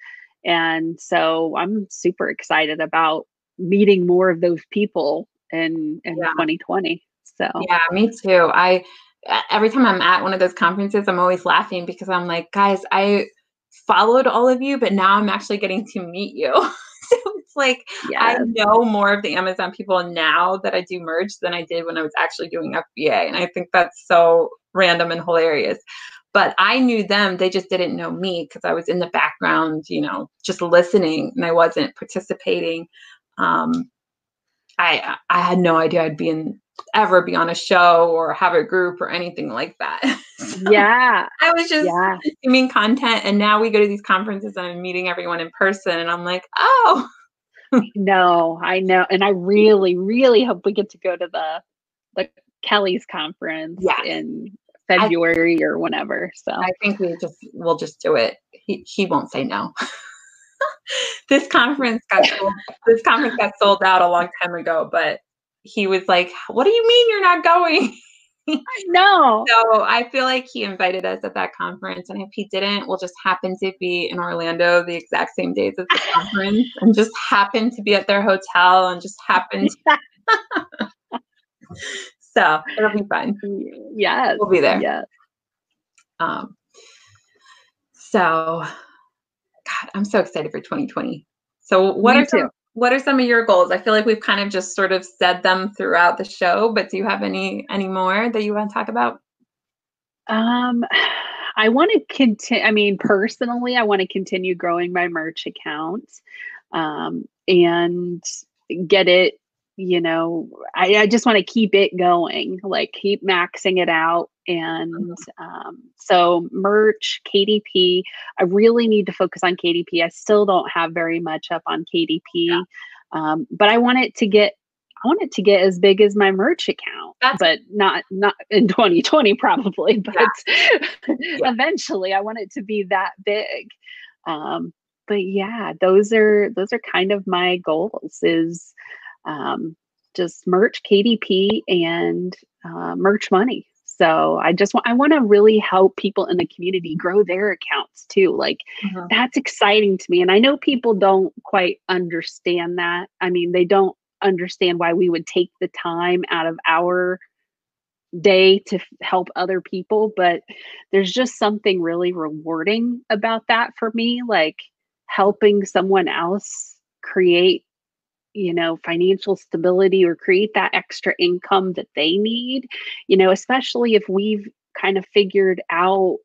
And so I'm super excited about meeting more of those people in, in yeah. 2020. So, yeah, me too. I, every time I'm at one of those conferences, I'm always laughing because I'm like, guys, I followed all of you, but now I'm actually getting to meet you. like yes. I know more of the Amazon people now that I do merch than I did when I was actually doing FBA. And I think that's so random and hilarious. But I knew them, they just didn't know me because I was in the background, you know, just listening and I wasn't participating. Um, I I had no idea I'd be in ever be on a show or have a group or anything like that. so yeah. I was just yeah. consuming content and now we go to these conferences and I'm meeting everyone in person and I'm like, oh no, I know. And I really, really hope we get to go to the the Kelly's conference yeah. in February I, or whenever. So I think we just we'll just do it. He he won't say no. this conference got sold, this conference got sold out a long time ago, but he was like, "What do you mean you're not going?" I know. So I feel like he invited us at that conference, and if he didn't, we'll just happen to be in Orlando the exact same days as the conference, and just happen to be at their hotel, and just happen. To... so it'll be fun. Yes, we'll be there. Yes. Um. So, God, I'm so excited for 2020. So, what Me are some, what are some of your goals? I feel like we've kind of just sort of said them throughout the show, but do you have any any more that you want to talk about? Um I want to continue I mean personally I want to continue growing my merch account um and get it you know I, I just want to keep it going like keep maxing it out and mm-hmm. um, so merch kdp i really need to focus on kdp i still don't have very much up on kdp yeah. um, but i want it to get I want it to get as big as my merch account, That's, but not not in 2020 probably, but yeah. eventually I want it to be that big. Um, but yeah, those are those are kind of my goals. Is um, just merch KDP and uh, merch money. So I just want I want to really help people in the community grow their accounts too. Like mm-hmm. that's exciting to me. And I know people don't quite understand that. I mean, they don't understand why we would take the time out of our day to f- help other people, but there's just something really rewarding about that for me, like helping someone else create you know financial stability or create that extra income that they need you know especially if we've kind of figured out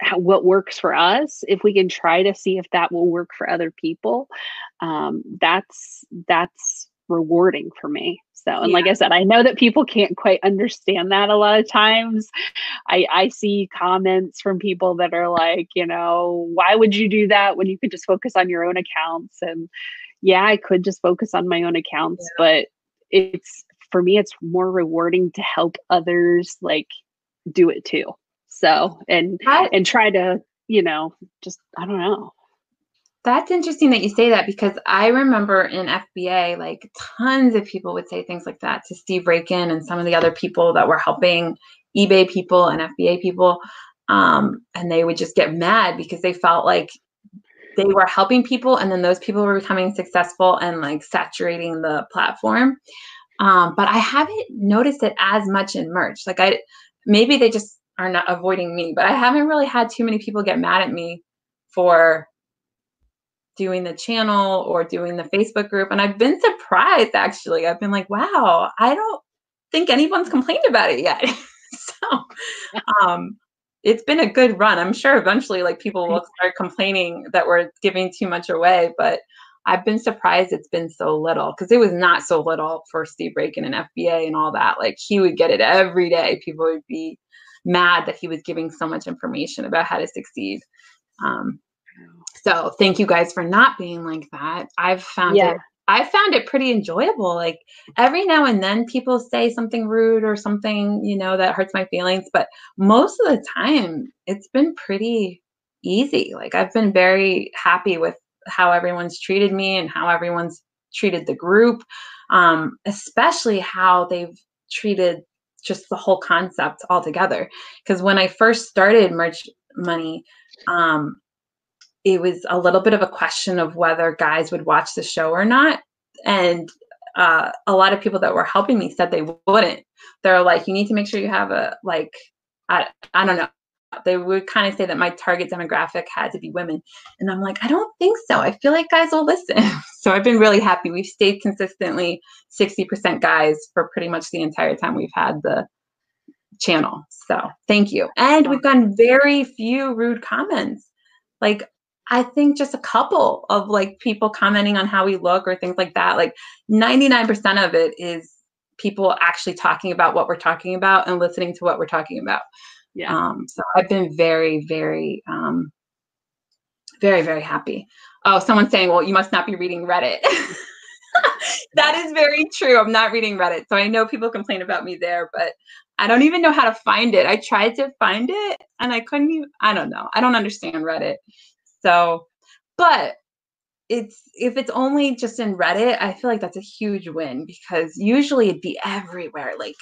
how, what works for us if we can try to see if that will work for other people um, that's that's rewarding for me so and yeah. like i said i know that people can't quite understand that a lot of times i i see comments from people that are like you know why would you do that when you could just focus on your own accounts and yeah, I could just focus on my own accounts, yeah. but it's for me, it's more rewarding to help others like do it too. So and and try to, you know, just I don't know. That's interesting that you say that because I remember in FBA, like tons of people would say things like that to Steve Rakin and some of the other people that were helping eBay people and FBA people. Um, and they would just get mad because they felt like they were helping people and then those people were becoming successful and like saturating the platform. Um, but i haven't noticed it as much in merch. Like i maybe they just are not avoiding me but i haven't really had too many people get mad at me for doing the channel or doing the facebook group and i've been surprised actually. I've been like wow i don't think anyone's complained about it yet. So um it's been a good run. I'm sure eventually like people will start complaining that we're giving too much away, but I've been surprised it's been so little because it was not so little for Steve Rakin and FBA and all that. Like he would get it every day. People would be mad that he was giving so much information about how to succeed. Um, so thank you guys for not being like that. I've found yeah. it I found it pretty enjoyable. Like every now and then people say something rude or something, you know, that hurts my feelings, but most of the time it's been pretty easy. Like I've been very happy with how everyone's treated me and how everyone's treated the group, um, especially how they've treated just the whole concept altogether. Because when I first started Merch Money, um, it was a little bit of a question of whether guys would watch the show or not. And uh, a lot of people that were helping me said they wouldn't. They're like, you need to make sure you have a like I, I don't know they would kind of say that my target demographic had to be women. And I'm like, I don't think so. I feel like guys will listen. so I've been really happy. We've stayed consistently 60% guys for pretty much the entire time we've had the channel. So thank you. And we've gotten very few rude comments. Like, I think just a couple of like people commenting on how we look or things like that. Like 99% of it is people actually talking about what we're talking about and listening to what we're talking about. Yeah. Um, so I've been very, very, um, very, very happy. Oh, someone's saying, well, you must not be reading Reddit. that is very true. I'm not reading Reddit. So I know people complain about me there, but I don't even know how to find it. I tried to find it and I couldn't even, I don't know. I don't understand Reddit. So, but it's if it's only just in Reddit, I feel like that's a huge win because usually it'd be everywhere. Like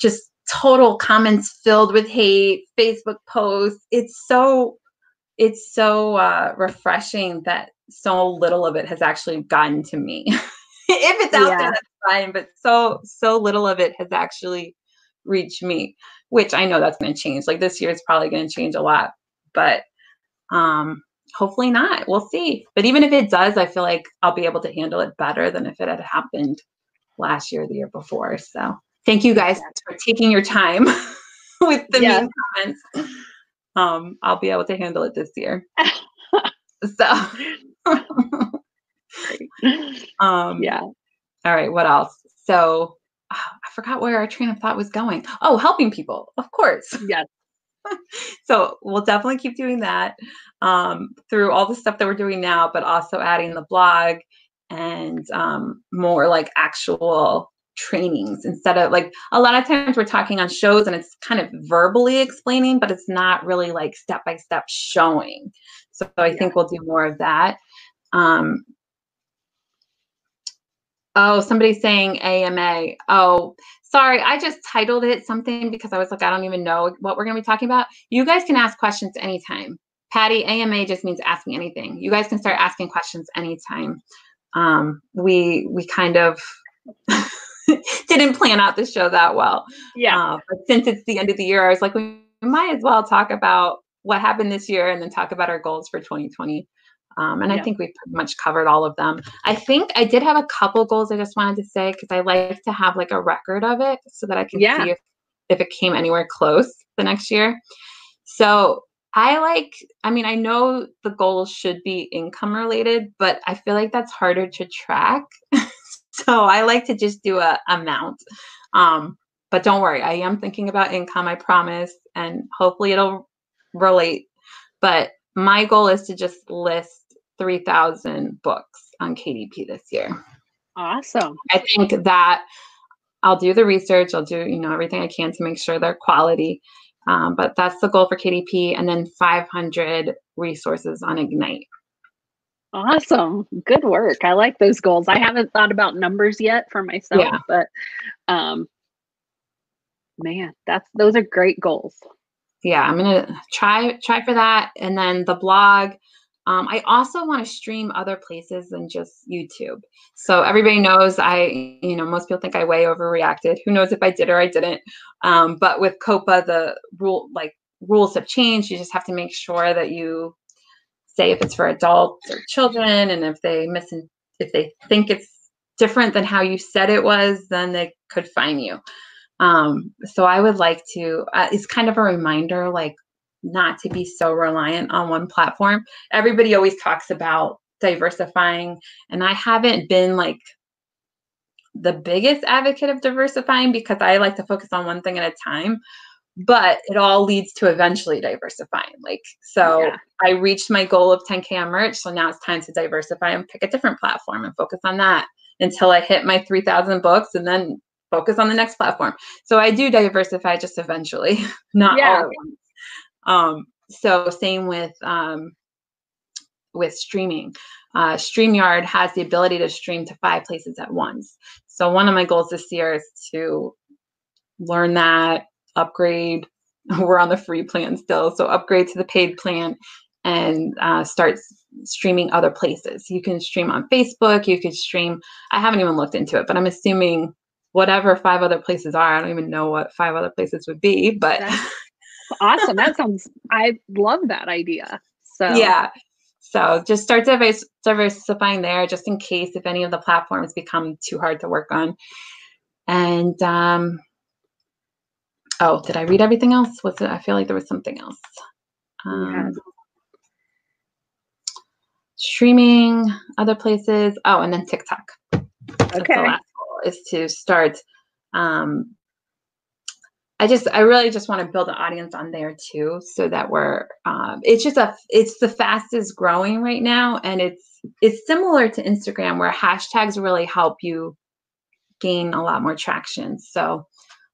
just total comments filled with hate, Facebook posts. It's so it's so uh, refreshing that so little of it has actually gotten to me. if it's out yeah. there, that's fine. But so so little of it has actually reached me, which I know that's going to change. Like this year is probably going to change a lot, but um, hopefully not. We'll see. But even if it does, I feel like I'll be able to handle it better than if it had happened last year, the year before. So Thank you guys for taking your time with the yeah. mean comments. Um, I'll be able to handle it this year. so, um, yeah. All right. What else? So, oh, I forgot where our train of thought was going. Oh, helping people, of course. Yes. so we'll definitely keep doing that um, through all the stuff that we're doing now, but also adding the blog and um, more like actual trainings instead of like a lot of times we're talking on shows and it's kind of verbally explaining, but it's not really like step by step showing. So I yeah. think we'll do more of that. Um, oh, somebody's saying AMA. Oh, sorry, I just titled it something because I was like, I don't even know what we're going to be talking about. You guys can ask questions anytime. Patty, AMA just means ask me anything. You guys can start asking questions anytime. Um, we we kind of didn't plan out the show that well. Yeah. Uh, but since it's the end of the year, I was like, we might as well talk about what happened this year and then talk about our goals for 2020. Um, and yeah. I think we've pretty much covered all of them. I think I did have a couple goals I just wanted to say because I like to have like a record of it so that I can yeah. see if, if it came anywhere close the next year. So I like, I mean, I know the goals should be income related, but I feel like that's harder to track. So I like to just do a amount. Um, but don't worry, I am thinking about income, I promise, and hopefully it'll relate. But my goal is to just list 3,000 books on KDP this year. Awesome. I think that I'll do the research, I'll do, you know, everything I can to make sure they're quality. Um, but that's the goal for KDP, and then 500 resources on Ignite. Awesome. Good work. I like those goals. I haven't thought about numbers yet for myself, yeah. but um man, that's those are great goals. Yeah, I'm to try try for that and then the blog um, I also want to stream other places than just YouTube. So everybody knows I, you know, most people think I way overreacted. Who knows if I did or I didn't. Um, but with COPPA, the rule, like rules have changed. You just have to make sure that you say if it's for adults or children and if they miss if they think it's different than how you said it was then they could fine you um, so i would like to uh, it's kind of a reminder like not to be so reliant on one platform everybody always talks about diversifying and i haven't been like the biggest advocate of diversifying because i like to focus on one thing at a time but it all leads to eventually diversifying. Like, so yeah. I reached my goal of 10K on merch. So now it's time to diversify and pick a different platform and focus on that until I hit my 3,000 books and then focus on the next platform. So I do diversify just eventually, not yeah. all at once. Um, so same with, um, with streaming. Uh, StreamYard has the ability to stream to five places at once. So one of my goals this year is to learn that, upgrade. We're on the free plan still, so upgrade to the paid plan and uh, start streaming other places. You can stream on Facebook. You could stream. I haven't even looked into it, but I'm assuming whatever five other places are. I don't even know what five other places would be, but awesome. That sounds, I love that idea. So, yeah. So just start diversifying there just in case if any of the platforms become too hard to work on. And, um, oh, did I read everything else? Was it, I feel like there was something else. Um, yeah. Streaming, other places. Oh, and then TikTok. Okay. Is to start um, I just I really just want to build an audience on there too, so that we're um, it's just a it's the fastest growing right now, and it's it's similar to Instagram where hashtags really help you gain a lot more traction. So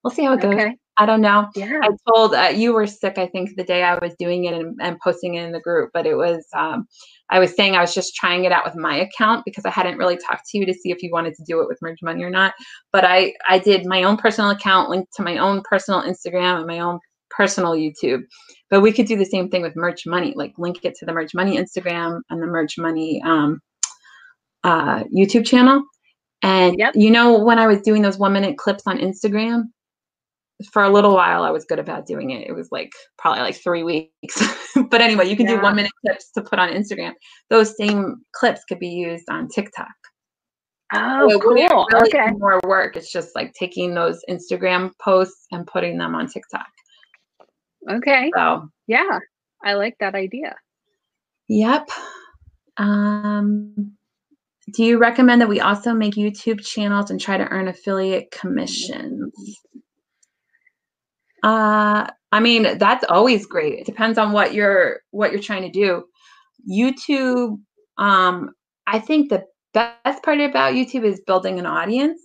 we'll see how it goes. Okay. I don't know. Yeah. I told uh, you were sick. I think the day I was doing it and, and posting it in the group, but it was um, I was saying I was just trying it out with my account because I hadn't really talked to you to see if you wanted to do it with Merch Money or not. But I I did my own personal account linked to my own personal Instagram and my own personal YouTube. But we could do the same thing with Merch Money, like link it to the Merch Money Instagram and the Merch Money um, uh, YouTube channel. And yep. you know, when I was doing those one minute clips on Instagram, for a little while I was good about doing it. It was like probably like three weeks. but anyway, you can yeah. do one minute clips to put on Instagram. Those same clips could be used on TikTok. Oh, so cool. Really okay. More work. It's just like taking those Instagram posts and putting them on TikTok. Okay. So yeah, I like that idea. Yep. Um, do you recommend that we also make YouTube channels and try to earn affiliate commissions? Uh, I mean, that's always great. It depends on what you're what you're trying to do. YouTube, um, I think the best part about YouTube is building an audience.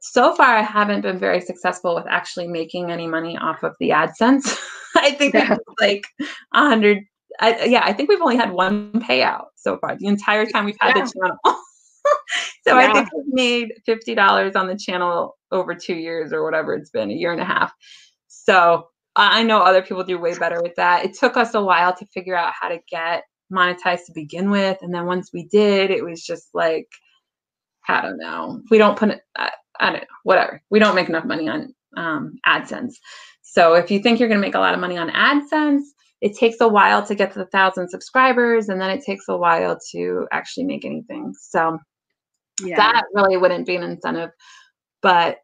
So far, I haven't been very successful with actually making any money off of the AdSense. I think yeah. like a hundred. yeah, I think we've only had one payout so far the entire time we've had yeah. the channel. so yeah. I think we've made fifty dollars on the channel over two years or whatever it's been, a year and a half. So I know other people do way better with that. It took us a while to figure out how to get monetized to begin with. And then once we did, it was just like, I don't know. We don't put it, I, I don't know, whatever. We don't make enough money on um, AdSense. So if you think you're going to make a lot of money on AdSense, it takes a while to get to the thousand subscribers and then it takes a while to actually make anything. So yeah. that really wouldn't be an incentive. But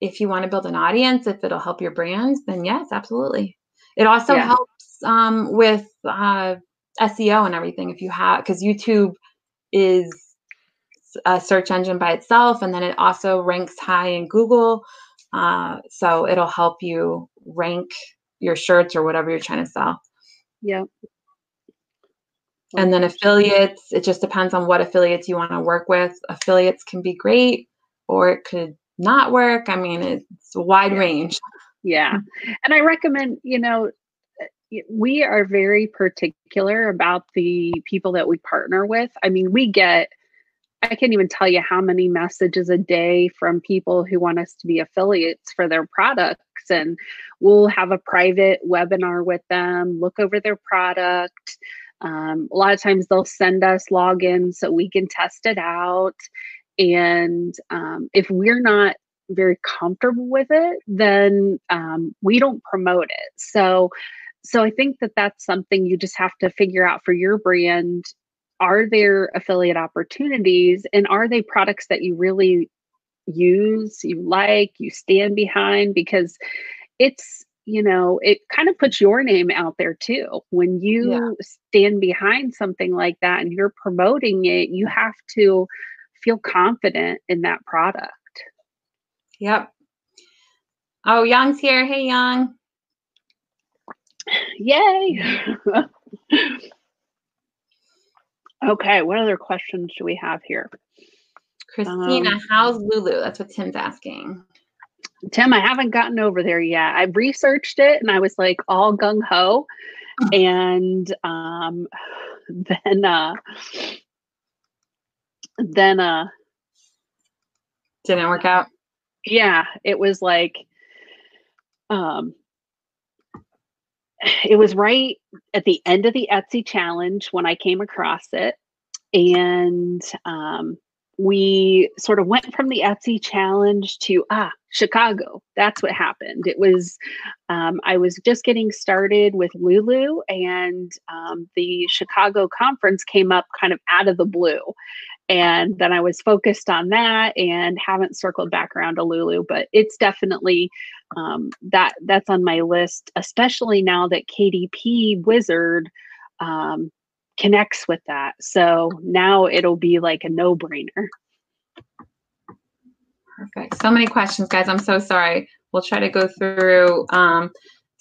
if you want to build an audience, if it'll help your brand, then yes, absolutely. It also yeah. helps um, with uh, SEO and everything. If you have, because YouTube is a search engine by itself, and then it also ranks high in Google. Uh, so it'll help you rank your shirts or whatever you're trying to sell. Yeah. And then affiliates, it just depends on what affiliates you want to work with. Affiliates can be great, or it could not work. I mean, it's a wide range. Yeah. And I recommend, you know, we are very particular about the people that we partner with. I mean, we get, I can't even tell you how many messages a day from people who want us to be affiliates for their products. And we'll have a private webinar with them, look over their product. Um, a lot of times they'll send us logins so we can test it out. And um, if we're not very comfortable with it, then um, we don't promote it. So, so I think that that's something you just have to figure out for your brand. Are there affiliate opportunities, and are they products that you really use, you like, you stand behind? Because it's you know it kind of puts your name out there too when you yeah. stand behind something like that and you're promoting it you have to feel confident in that product. Yep. Oh, Young's here. Hey, Young. Yay. okay, what other questions do we have here? Christina, um, how's Lulu? That's what Tim's asking. Tim, I haven't gotten over there yet. I've researched it and I was like all gung ho. and um, then uh, then uh didn't work out yeah it was like um it was right at the end of the etsy challenge when i came across it and um we sort of went from the Etsy challenge to ah Chicago. That's what happened. It was um, I was just getting started with Lulu, and um, the Chicago conference came up kind of out of the blue, and then I was focused on that and haven't circled back around to Lulu. But it's definitely um, that that's on my list, especially now that KDP Wizard um, connects with that. So now it'll be like a no brainer. Perfect. So many questions, guys. I'm so sorry. We'll try to go through. Um,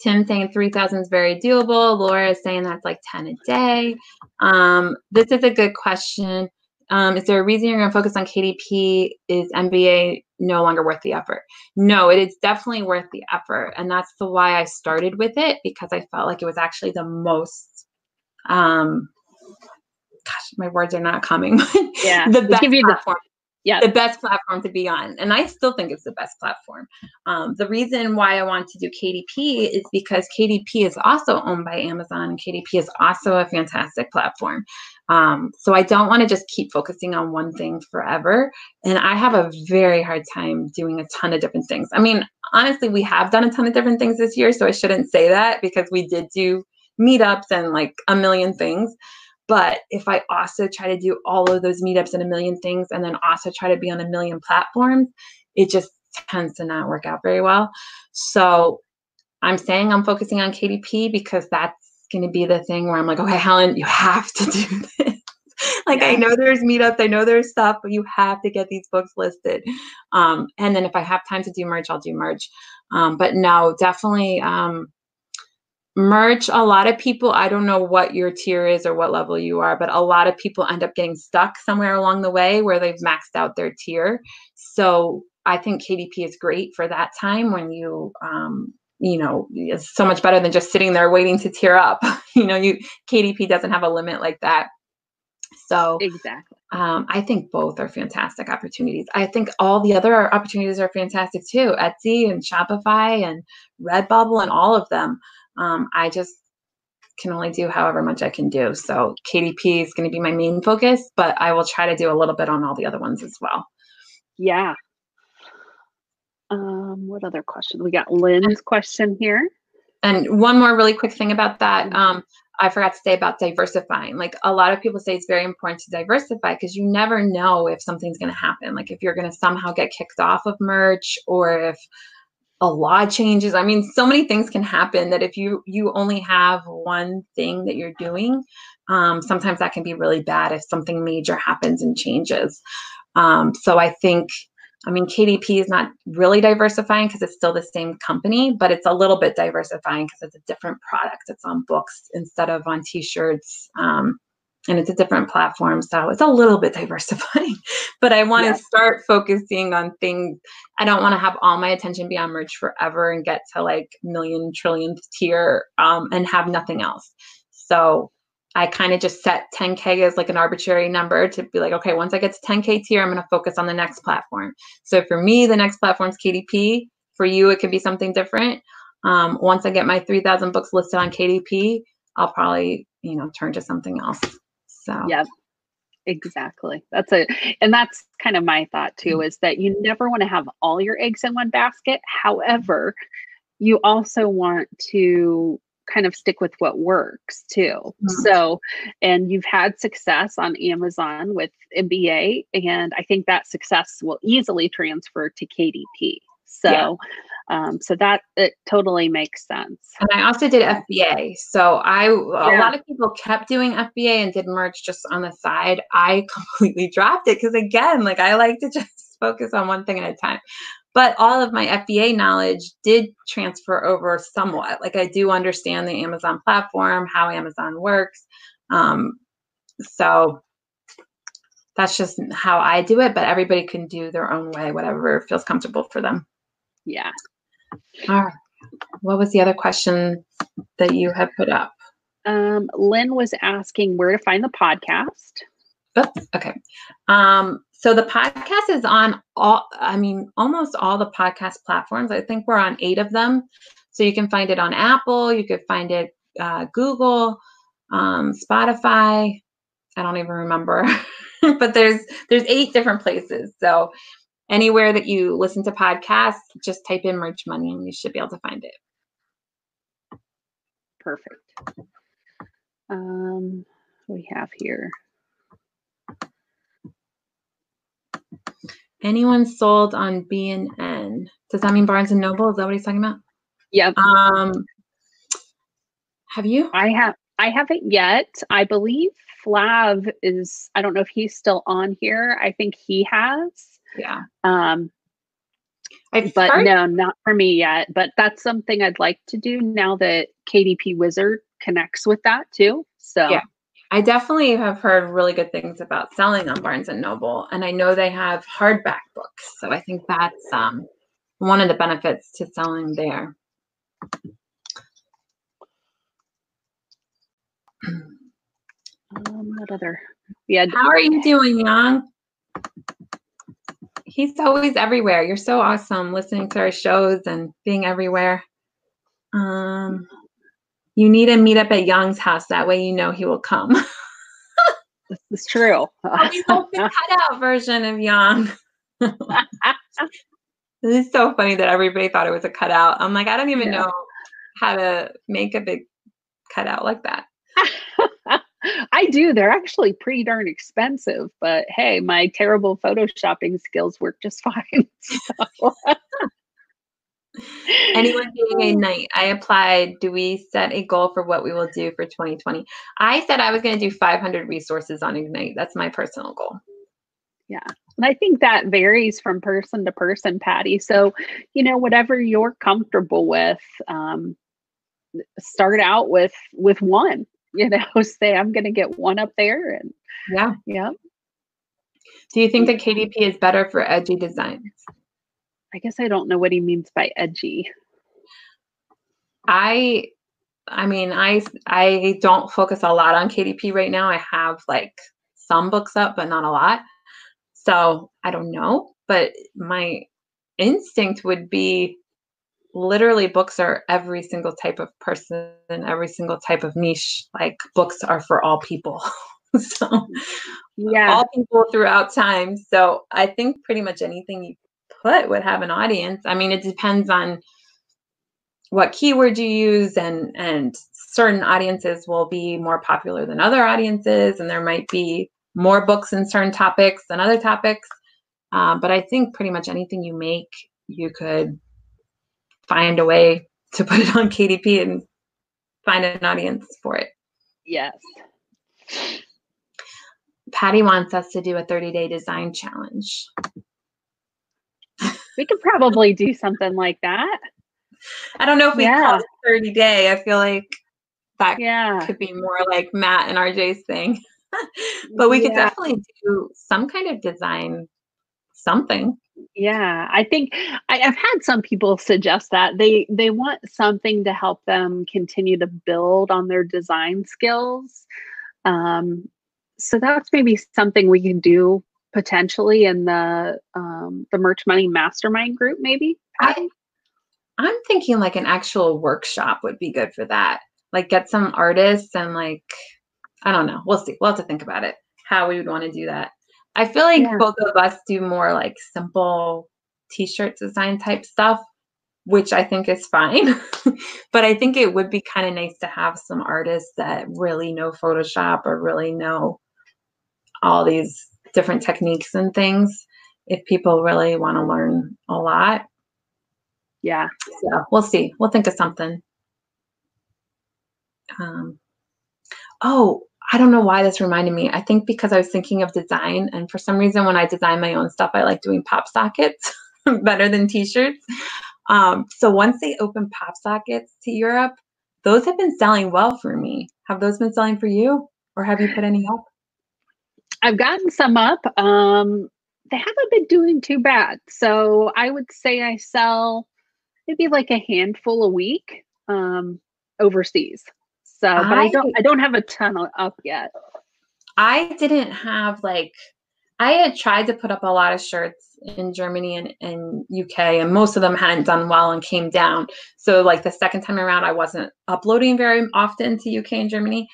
Tim saying 3,000 is very doable. Laura is saying that's like 10 a day. Um, this is a good question. Um, is there a reason you're going to focus on KDP? Is MBA no longer worth the effort? No, it is definitely worth the effort. And that's the why I started with it because I felt like it was actually the most um, gosh, my words are not coming. yeah, the best platform. The, yeah, the best platform to be on, and I still think it's the best platform. Um, the reason why I want to do KDP is because KDP is also owned by Amazon, and KDP is also a fantastic platform. Um, so I don't want to just keep focusing on one thing forever. And I have a very hard time doing a ton of different things. I mean, honestly, we have done a ton of different things this year, so I shouldn't say that because we did do meetups and like a million things. But if I also try to do all of those meetups and a million things and then also try to be on a million platforms, it just tends to not work out very well. So I'm saying I'm focusing on KDP because that's going to be the thing where I'm like, okay, Helen, you have to do this. like I know there's meetups, I know there's stuff, but you have to get these books listed. Um, and then if I have time to do merch, I'll do merch. Um, but no, definitely um, merch a lot of people i don't know what your tier is or what level you are but a lot of people end up getting stuck somewhere along the way where they've maxed out their tier so i think kdp is great for that time when you um, you know it's so much better than just sitting there waiting to tier up you know you kdp doesn't have a limit like that so exactly um, i think both are fantastic opportunities i think all the other opportunities are fantastic too etsy and shopify and redbubble and all of them um, I just can only do however much I can do. So KDP is going to be my main focus, but I will try to do a little bit on all the other ones as well. Yeah. Um, what other question? We got Lynn's question here. And one more really quick thing about that. Mm-hmm. Um, I forgot to say about diversifying. Like a lot of people say it's very important to diversify because you never know if something's going to happen. Like if you're going to somehow get kicked off of merch or if a law changes i mean so many things can happen that if you you only have one thing that you're doing um, sometimes that can be really bad if something major happens and changes um, so i think i mean kdp is not really diversifying because it's still the same company but it's a little bit diversifying because it's a different product. It's on books instead of on t-shirts um, and it's a different platform so it's a little bit diversifying. But i want to yes. start focusing on things i don't want to have all my attention be on merch forever and get to like million trillion tier um, and have nothing else. So i kind of just set 10k as like an arbitrary number to be like okay once i get to 10k tier i'm going to focus on the next platform so for me the next platform is kdp for you it could be something different um, once i get my 3000 books listed on kdp i'll probably you know turn to something else so yeah, exactly. That's a and that's kind of my thought too mm-hmm. is that you never want to have all your eggs in one basket. However, you also want to kind of stick with what works too. Mm-hmm. So, and you've had success on Amazon with MBA, and I think that success will easily transfer to KDP. So, yeah. Um, so that it totally makes sense. And I also did FBA. So I yeah. a lot of people kept doing FBA and did merch just on the side. I completely dropped it because again, like I like to just focus on one thing at a time. But all of my FBA knowledge did transfer over somewhat. Like I do understand the Amazon platform, how Amazon works. Um, so that's just how I do it, but everybody can do their own way, whatever feels comfortable for them. Yeah. All right. What was the other question that you had put up? Um, Lynn was asking where to find the podcast. Oops, okay. Um, so the podcast is on all, I mean, almost all the podcast platforms. I think we're on eight of them. So you can find it on Apple, you could find it uh, Google, um, Spotify, I don't even remember. but there's there's eight different places. So anywhere that you listen to podcasts, just type in merch money and you should be able to find it. Perfect. Um, we have here. Anyone sold on B and N? Does that mean Barnes and Noble? Is that what he's talking about? Yep. Um, have you? I have. I haven't yet. I believe Flav is. I don't know if he's still on here. I think he has. Yeah. Um, I've but heard- no, not for me yet. But that's something I'd like to do now that KDP Wizard connects with that too. So Yeah. I definitely have heard really good things about selling on Barnes and Noble, and I know they have hardback books. So I think that's um, one of the benefits to selling there. um, what other? Yeah, How are you doing, Young? He's always everywhere. You're so awesome listening to our shows and being everywhere. Um, you need to meet up at Young's house. That way you know he will come. this is true. We built the cutout version of Young. This is so funny that everybody thought it was a cutout. I'm like, I don't even Yeah. know how to make a big cutout like that. I do. They're actually pretty darn expensive, but hey, my terrible photoshopping skills work just fine. So, Anyone doing Ignite? I applied. Do we set a goal for what we will do for 2020? I said I was going to do 500 resources on Ignite. That's my personal goal. Yeah. And I think that varies from person to person, Patty. So, you know, whatever you're comfortable with, um, start out with with one. You know, say I'm going to get one up there, and Yeah. yeah, Do you think that KDP is better for edgy designs? I guess I don't know what he means by edgy. I I mean, I I don't focus a lot on KDP right now. I have like some books up, but not a lot. So I don't know. But my instinct would be literally books are every single type of person, and every single type of niche. Like books are for all people. so Yeah, all people throughout time. So I think pretty much anything you put would have an audience. I mean, it depends on what keyword you use and and certain audiences will be more popular than other audiences and there might be more books in certain topics than other topics um, but i think pretty much anything you make you could find a way to put it on kdp and find an audience for it yes. patty wants us to do a 30 day design challenge We could probably do something like that. I don't know if we Yeah. call it 30 day. I feel like that Yeah. could be more like Matt and RJ's thing. but we could Yeah. definitely do some kind of design something. Yeah, I think I, I've had some people suggest that they they want something to help them continue to build on their design skills. Um, so that's maybe something we can do potentially in the um, the Merch Money Mastermind group, maybe. I, I'm thinking like an actual workshop would be good for that. Like get some artists and like I don't know. We'll see. We'll have to think about it. How we would want to do that. I feel like Yeah. both of us do more like simple t-shirt design type stuff, which I think is fine. but I think it would be kind of nice to have some artists that really know Photoshop or really know all these different techniques and things if people really want to learn a lot. Yeah, So we'll see. We'll think of something. Um, oh, I don't know why this reminded me. I think because I was thinking of design, and for some reason, when I design my own stuff, I like doing pop sockets better than t-shirts. Um, so once they open pop sockets to Europe, those have been selling well for me. Have those been selling for you, or have you put any up? I've gotten some up. Um, they haven't been doing too bad. So I would say I sell maybe like a handful a week um, overseas. So, but I, I- don't. I don't have a ton up yet. I didn't have like I had tried to put up a lot of shirts in Germany and, and UK and most of them hadn't done well and came down. So like the second time around I wasn't uploading very often to UK and Germany.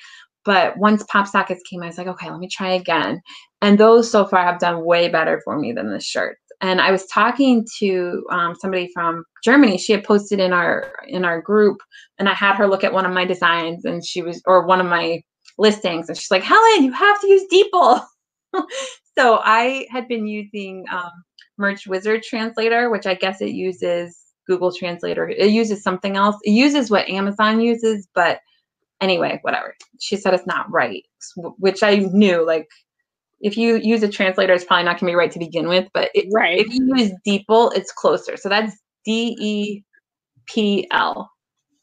But once pop sockets came, I was like, okay, let me try again. And those so far have done way better for me than the shirts. And I was talking to um, somebody from Germany. She had posted in our in our group, and I had her look at one of my designs, and she was or one of my listings, and she's like, Helen, you have to use DeepL. so I had been using um, Merch Wizard Translator, which I guess it uses Google Translator. It uses something else. It uses what Amazon uses, but anyway, whatever. She said it's not right, which I knew. Like, if you use a translator, it's probably not going to be right to begin with. But it, right. if you use DeepL, it's closer. So that's D E P L.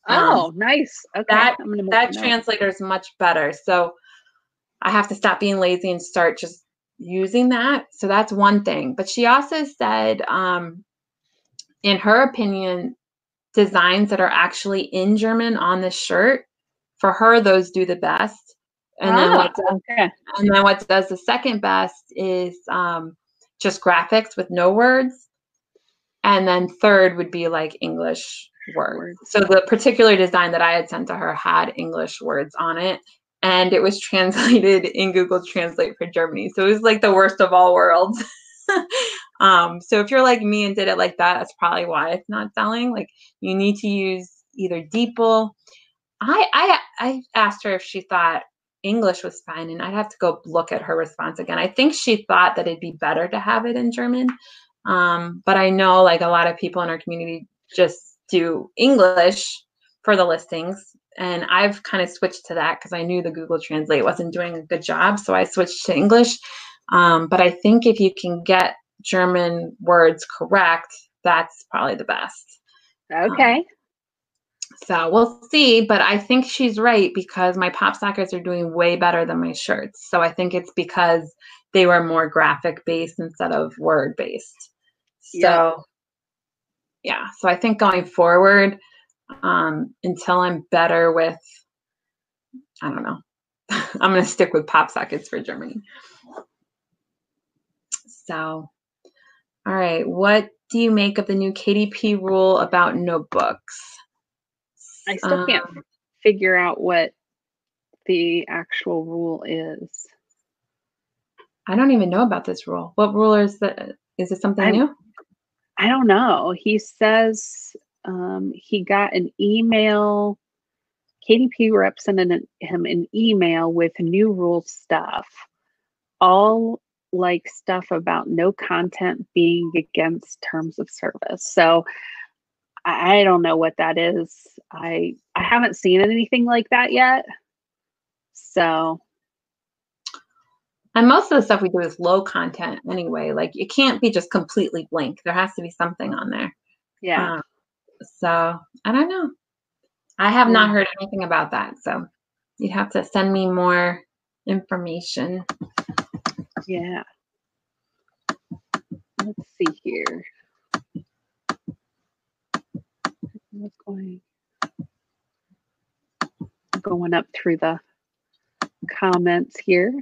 Oh, um, nice. Okay. That that translator is much better. So I have to stop being lazy and start just using that. So that's one thing. But she also said, um, in her opinion, designs that are actually in German on the shirt for her, those do the best. And ah, then what does, okay. and then what does the second best is um, just graphics with no words. And then third would be like English words. So the particular design that I had sent to her had English words on it. And it was translated in Google Translate for Germany. So it was like the worst of all worlds. um, so if you're like me and did it like that, that's probably why it's not selling. Like you need to use either DeepL I, I I asked her if she thought English was fine, and I'd have to go look at her response again. I think she thought that it'd be better to have it in German, um, but I know like a lot of people in our community just do English for the listings, and I've kind of switched to that because I knew the Google Translate wasn't doing a good job, so I switched to English. Um, but I think if you can get German words correct, that's probably the best. Okay. Um, so we'll see, but I think she's right because my pop sockets are doing way better than my shirts. So I think it's because they were more graphic based instead of word based. So yeah. yeah, so I think going forward, um, until I'm better with, I don't know, I'm going to stick with pop sockets for Germany. So, all right, what do you make of the new KDP rule about notebooks? I still um, can't figure out what the actual rule is. I don't even know about this rule. What rule is that? Is it something I, new? I don't know. He says um, he got an email. KDP rep sent him an email with new rule stuff, all like stuff about no content being against terms of service. So I don't know what that is. I I haven't seen anything like that yet. So and most of the stuff we do is low content anyway. Like it can't be just completely blank. There has to be something on there. Yeah. Uh, so I don't know. I have yeah. not heard anything about that. So you'd have to send me more information. Yeah. Let's see here. What's going going up through the comments here.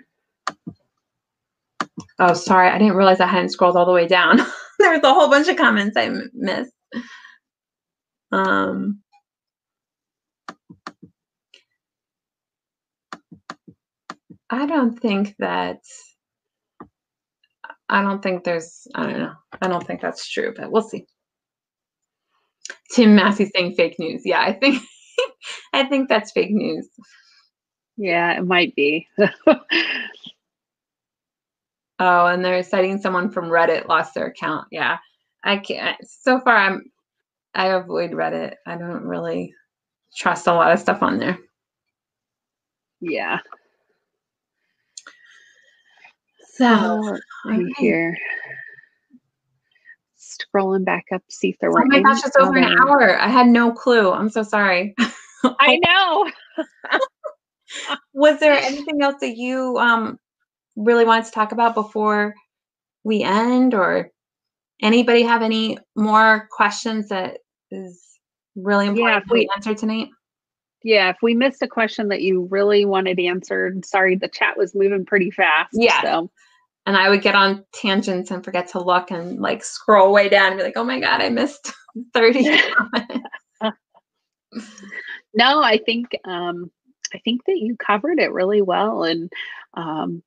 Oh, sorry. I didn't realize I hadn't scrolled all the way down. there was a whole bunch of comments I missed. Um, I don't think that, I don't think there's, I don't know. I don't think that's true, but we'll see. Tim Massey saying fake news. Yeah, I think I think that's fake news. Yeah, it might be. oh, and they're citing someone from Reddit lost their account. Yeah. I can't so far I'm I avoid Reddit. I don't really trust a lot of stuff on there. Yeah. So right. here scrolling back up to see if there were. Oh my gosh, it's over an hour. I had no clue. I'm so sorry. I know. Was there anything else that you um, really wanted to talk about before we end, or anybody have any more questions that is really important yeah, we answer tonight? Yeah, if we missed a question that you really wanted answered, sorry, the chat was moving pretty fast. Yeah. So and I would get on tangents and forget to look and like scroll way down and be like, oh my God, I missed 30 no, I think um, I think that you covered it really well. And um,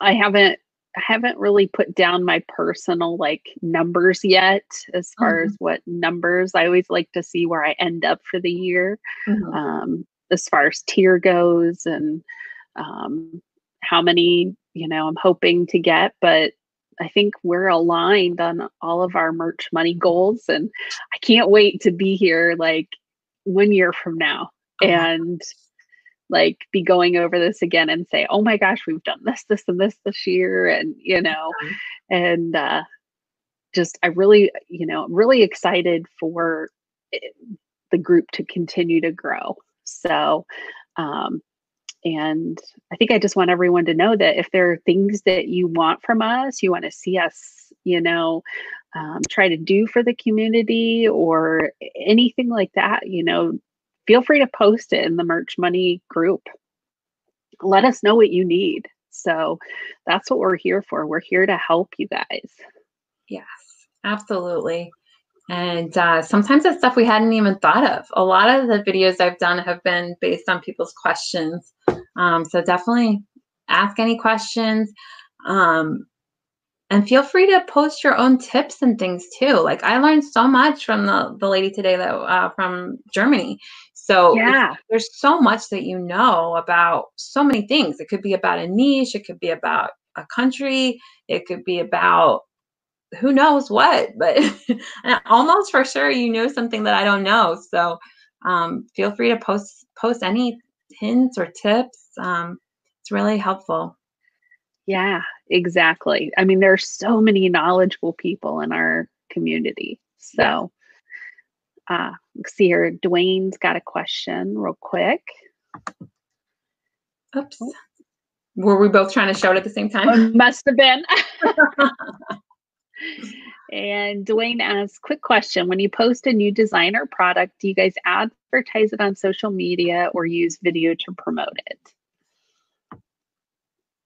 I haven't I haven't really put down my personal like numbers yet as far mm-hmm. as what numbers. I always like to see where I end up for the year. Mm-hmm. Um, as far as tier goes and um, how many you know i'm hoping to get but i think we're aligned on all of our merch money goals and i can't wait to be here like one year from now oh and like be going over this again and say oh my gosh we've done this this and this this year and you know and uh just i really you know i'm really excited for eh, the group to continue to grow. So um and I think I just want everyone to know that if there are things that you want from us, you want to see us, you know, um, try to do for the community or anything like that, you know, feel free to post it in the merch money group. Let us know what you need. So that's what we're here for. We're here to help you guys. Yes, absolutely. And uh, sometimes it's stuff we hadn't even thought of. A lot of the videos I've done have been based on people's questions. Um, so definitely ask any questions. Um, and feel free to post your own tips and things too. Like I learned so much from the, the lady today that uh, from Germany. So yeah, there's so much that you know about so many things. It could be about a niche. It could be about a country. It could be about who knows what, but almost for sure you know something that I don't know. So um, feel free to post post any hints or tips. Um, it's really helpful. Yeah, exactly. I mean, there are so many knowledgeable people in our community. So uh, let's see here. Dwayne's got a question real quick. Oops. Were we both trying to shout at the same time? Oh, must have been. And Dwayne asks, quick question. When you post a new designer product, do you guys advertise it on social media or use video to promote it?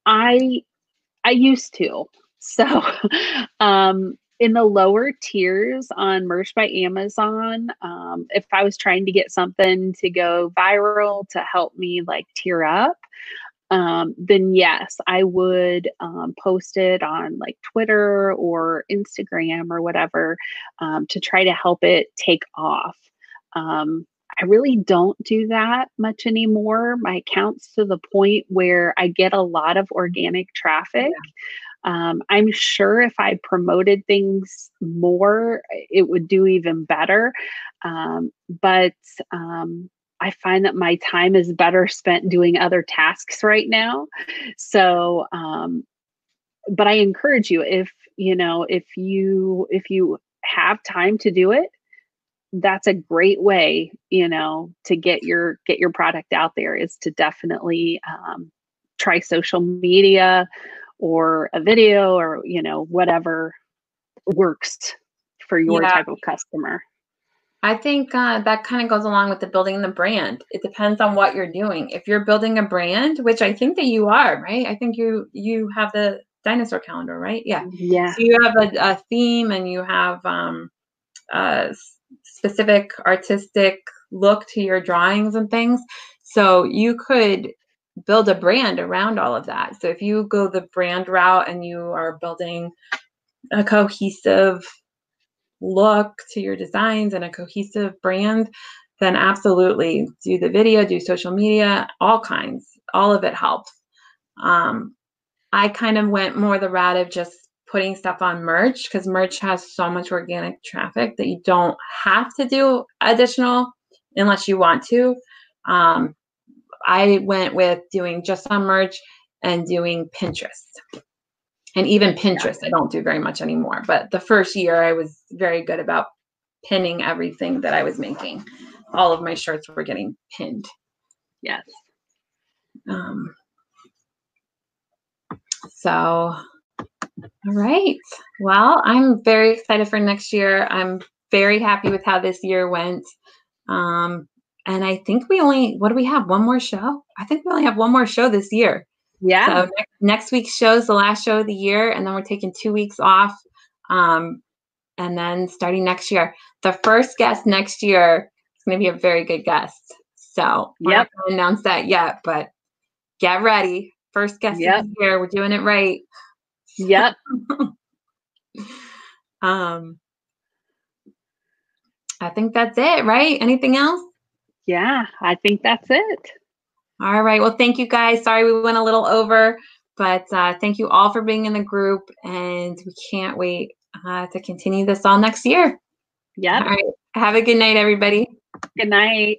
I I used to. So um in the lower tiers on Merch by Amazon, um, if I was trying to get something to go viral to help me like tier up, um, then yes, I would um, post it on like Twitter or Instagram or whatever um, to try to help it take off. Um, I really don't do that much anymore. My account's to the point where I get a lot of organic traffic. Yeah. Um, I'm sure if I promoted things more, it would do even better. Um, but um, I find that my time is better spent doing other tasks right now. So, um, but I encourage you if you know if you if you have time to do it, that's a great way you know to get your get your product out there is to definitely um, try social media or a video or you know whatever works for your yeah. type of customer I think uh, that kind of goes along with the building the brand. It depends on what you're doing. If you're building a brand, which I think that you are, right? I think you you have the dinosaur calendar, right? Yeah. Yeah. So you have a, a theme and you have um, a specific artistic look to your drawings and things. So you could build a brand around all of that. So if you go the brand route and you are building a cohesive look to your designs and a cohesive brand, then absolutely do the video, do social media, all kinds. All of it helps. Um, I kind of went more the route of just putting stuff on merch because merch has so much organic traffic that you don't have to do additional unless you want to. Um, I went with doing just on merch and doing Pinterest and even Pinterest, I don't do very much anymore. But the first year, I was very good about pinning everything that I was making. All of my shirts were getting pinned. Yes. Um, so, all right. Well, I'm very excited for next year. I'm very happy with how this year went. Um, and I think we only, what do we have? One more show? I think we only have one more show this year. Yeah. So next, next week's show is the last show of the year, and then we're taking two weeks off. Um, and then starting next year, the first guest next year is going to be a very good guest. So Yep. not going to announce that yet, but get ready. First guest Yep. of the year. We're doing it right. Yep. Um, I think that's it, right? Anything else? Yeah, I think that's it. All right. Well, thank you guys. Sorry we went a little over, but uh, thank you all for being in the group, and we can't wait uh, to continue this all next year. Yep. All right. Have a good night, everybody. Good night.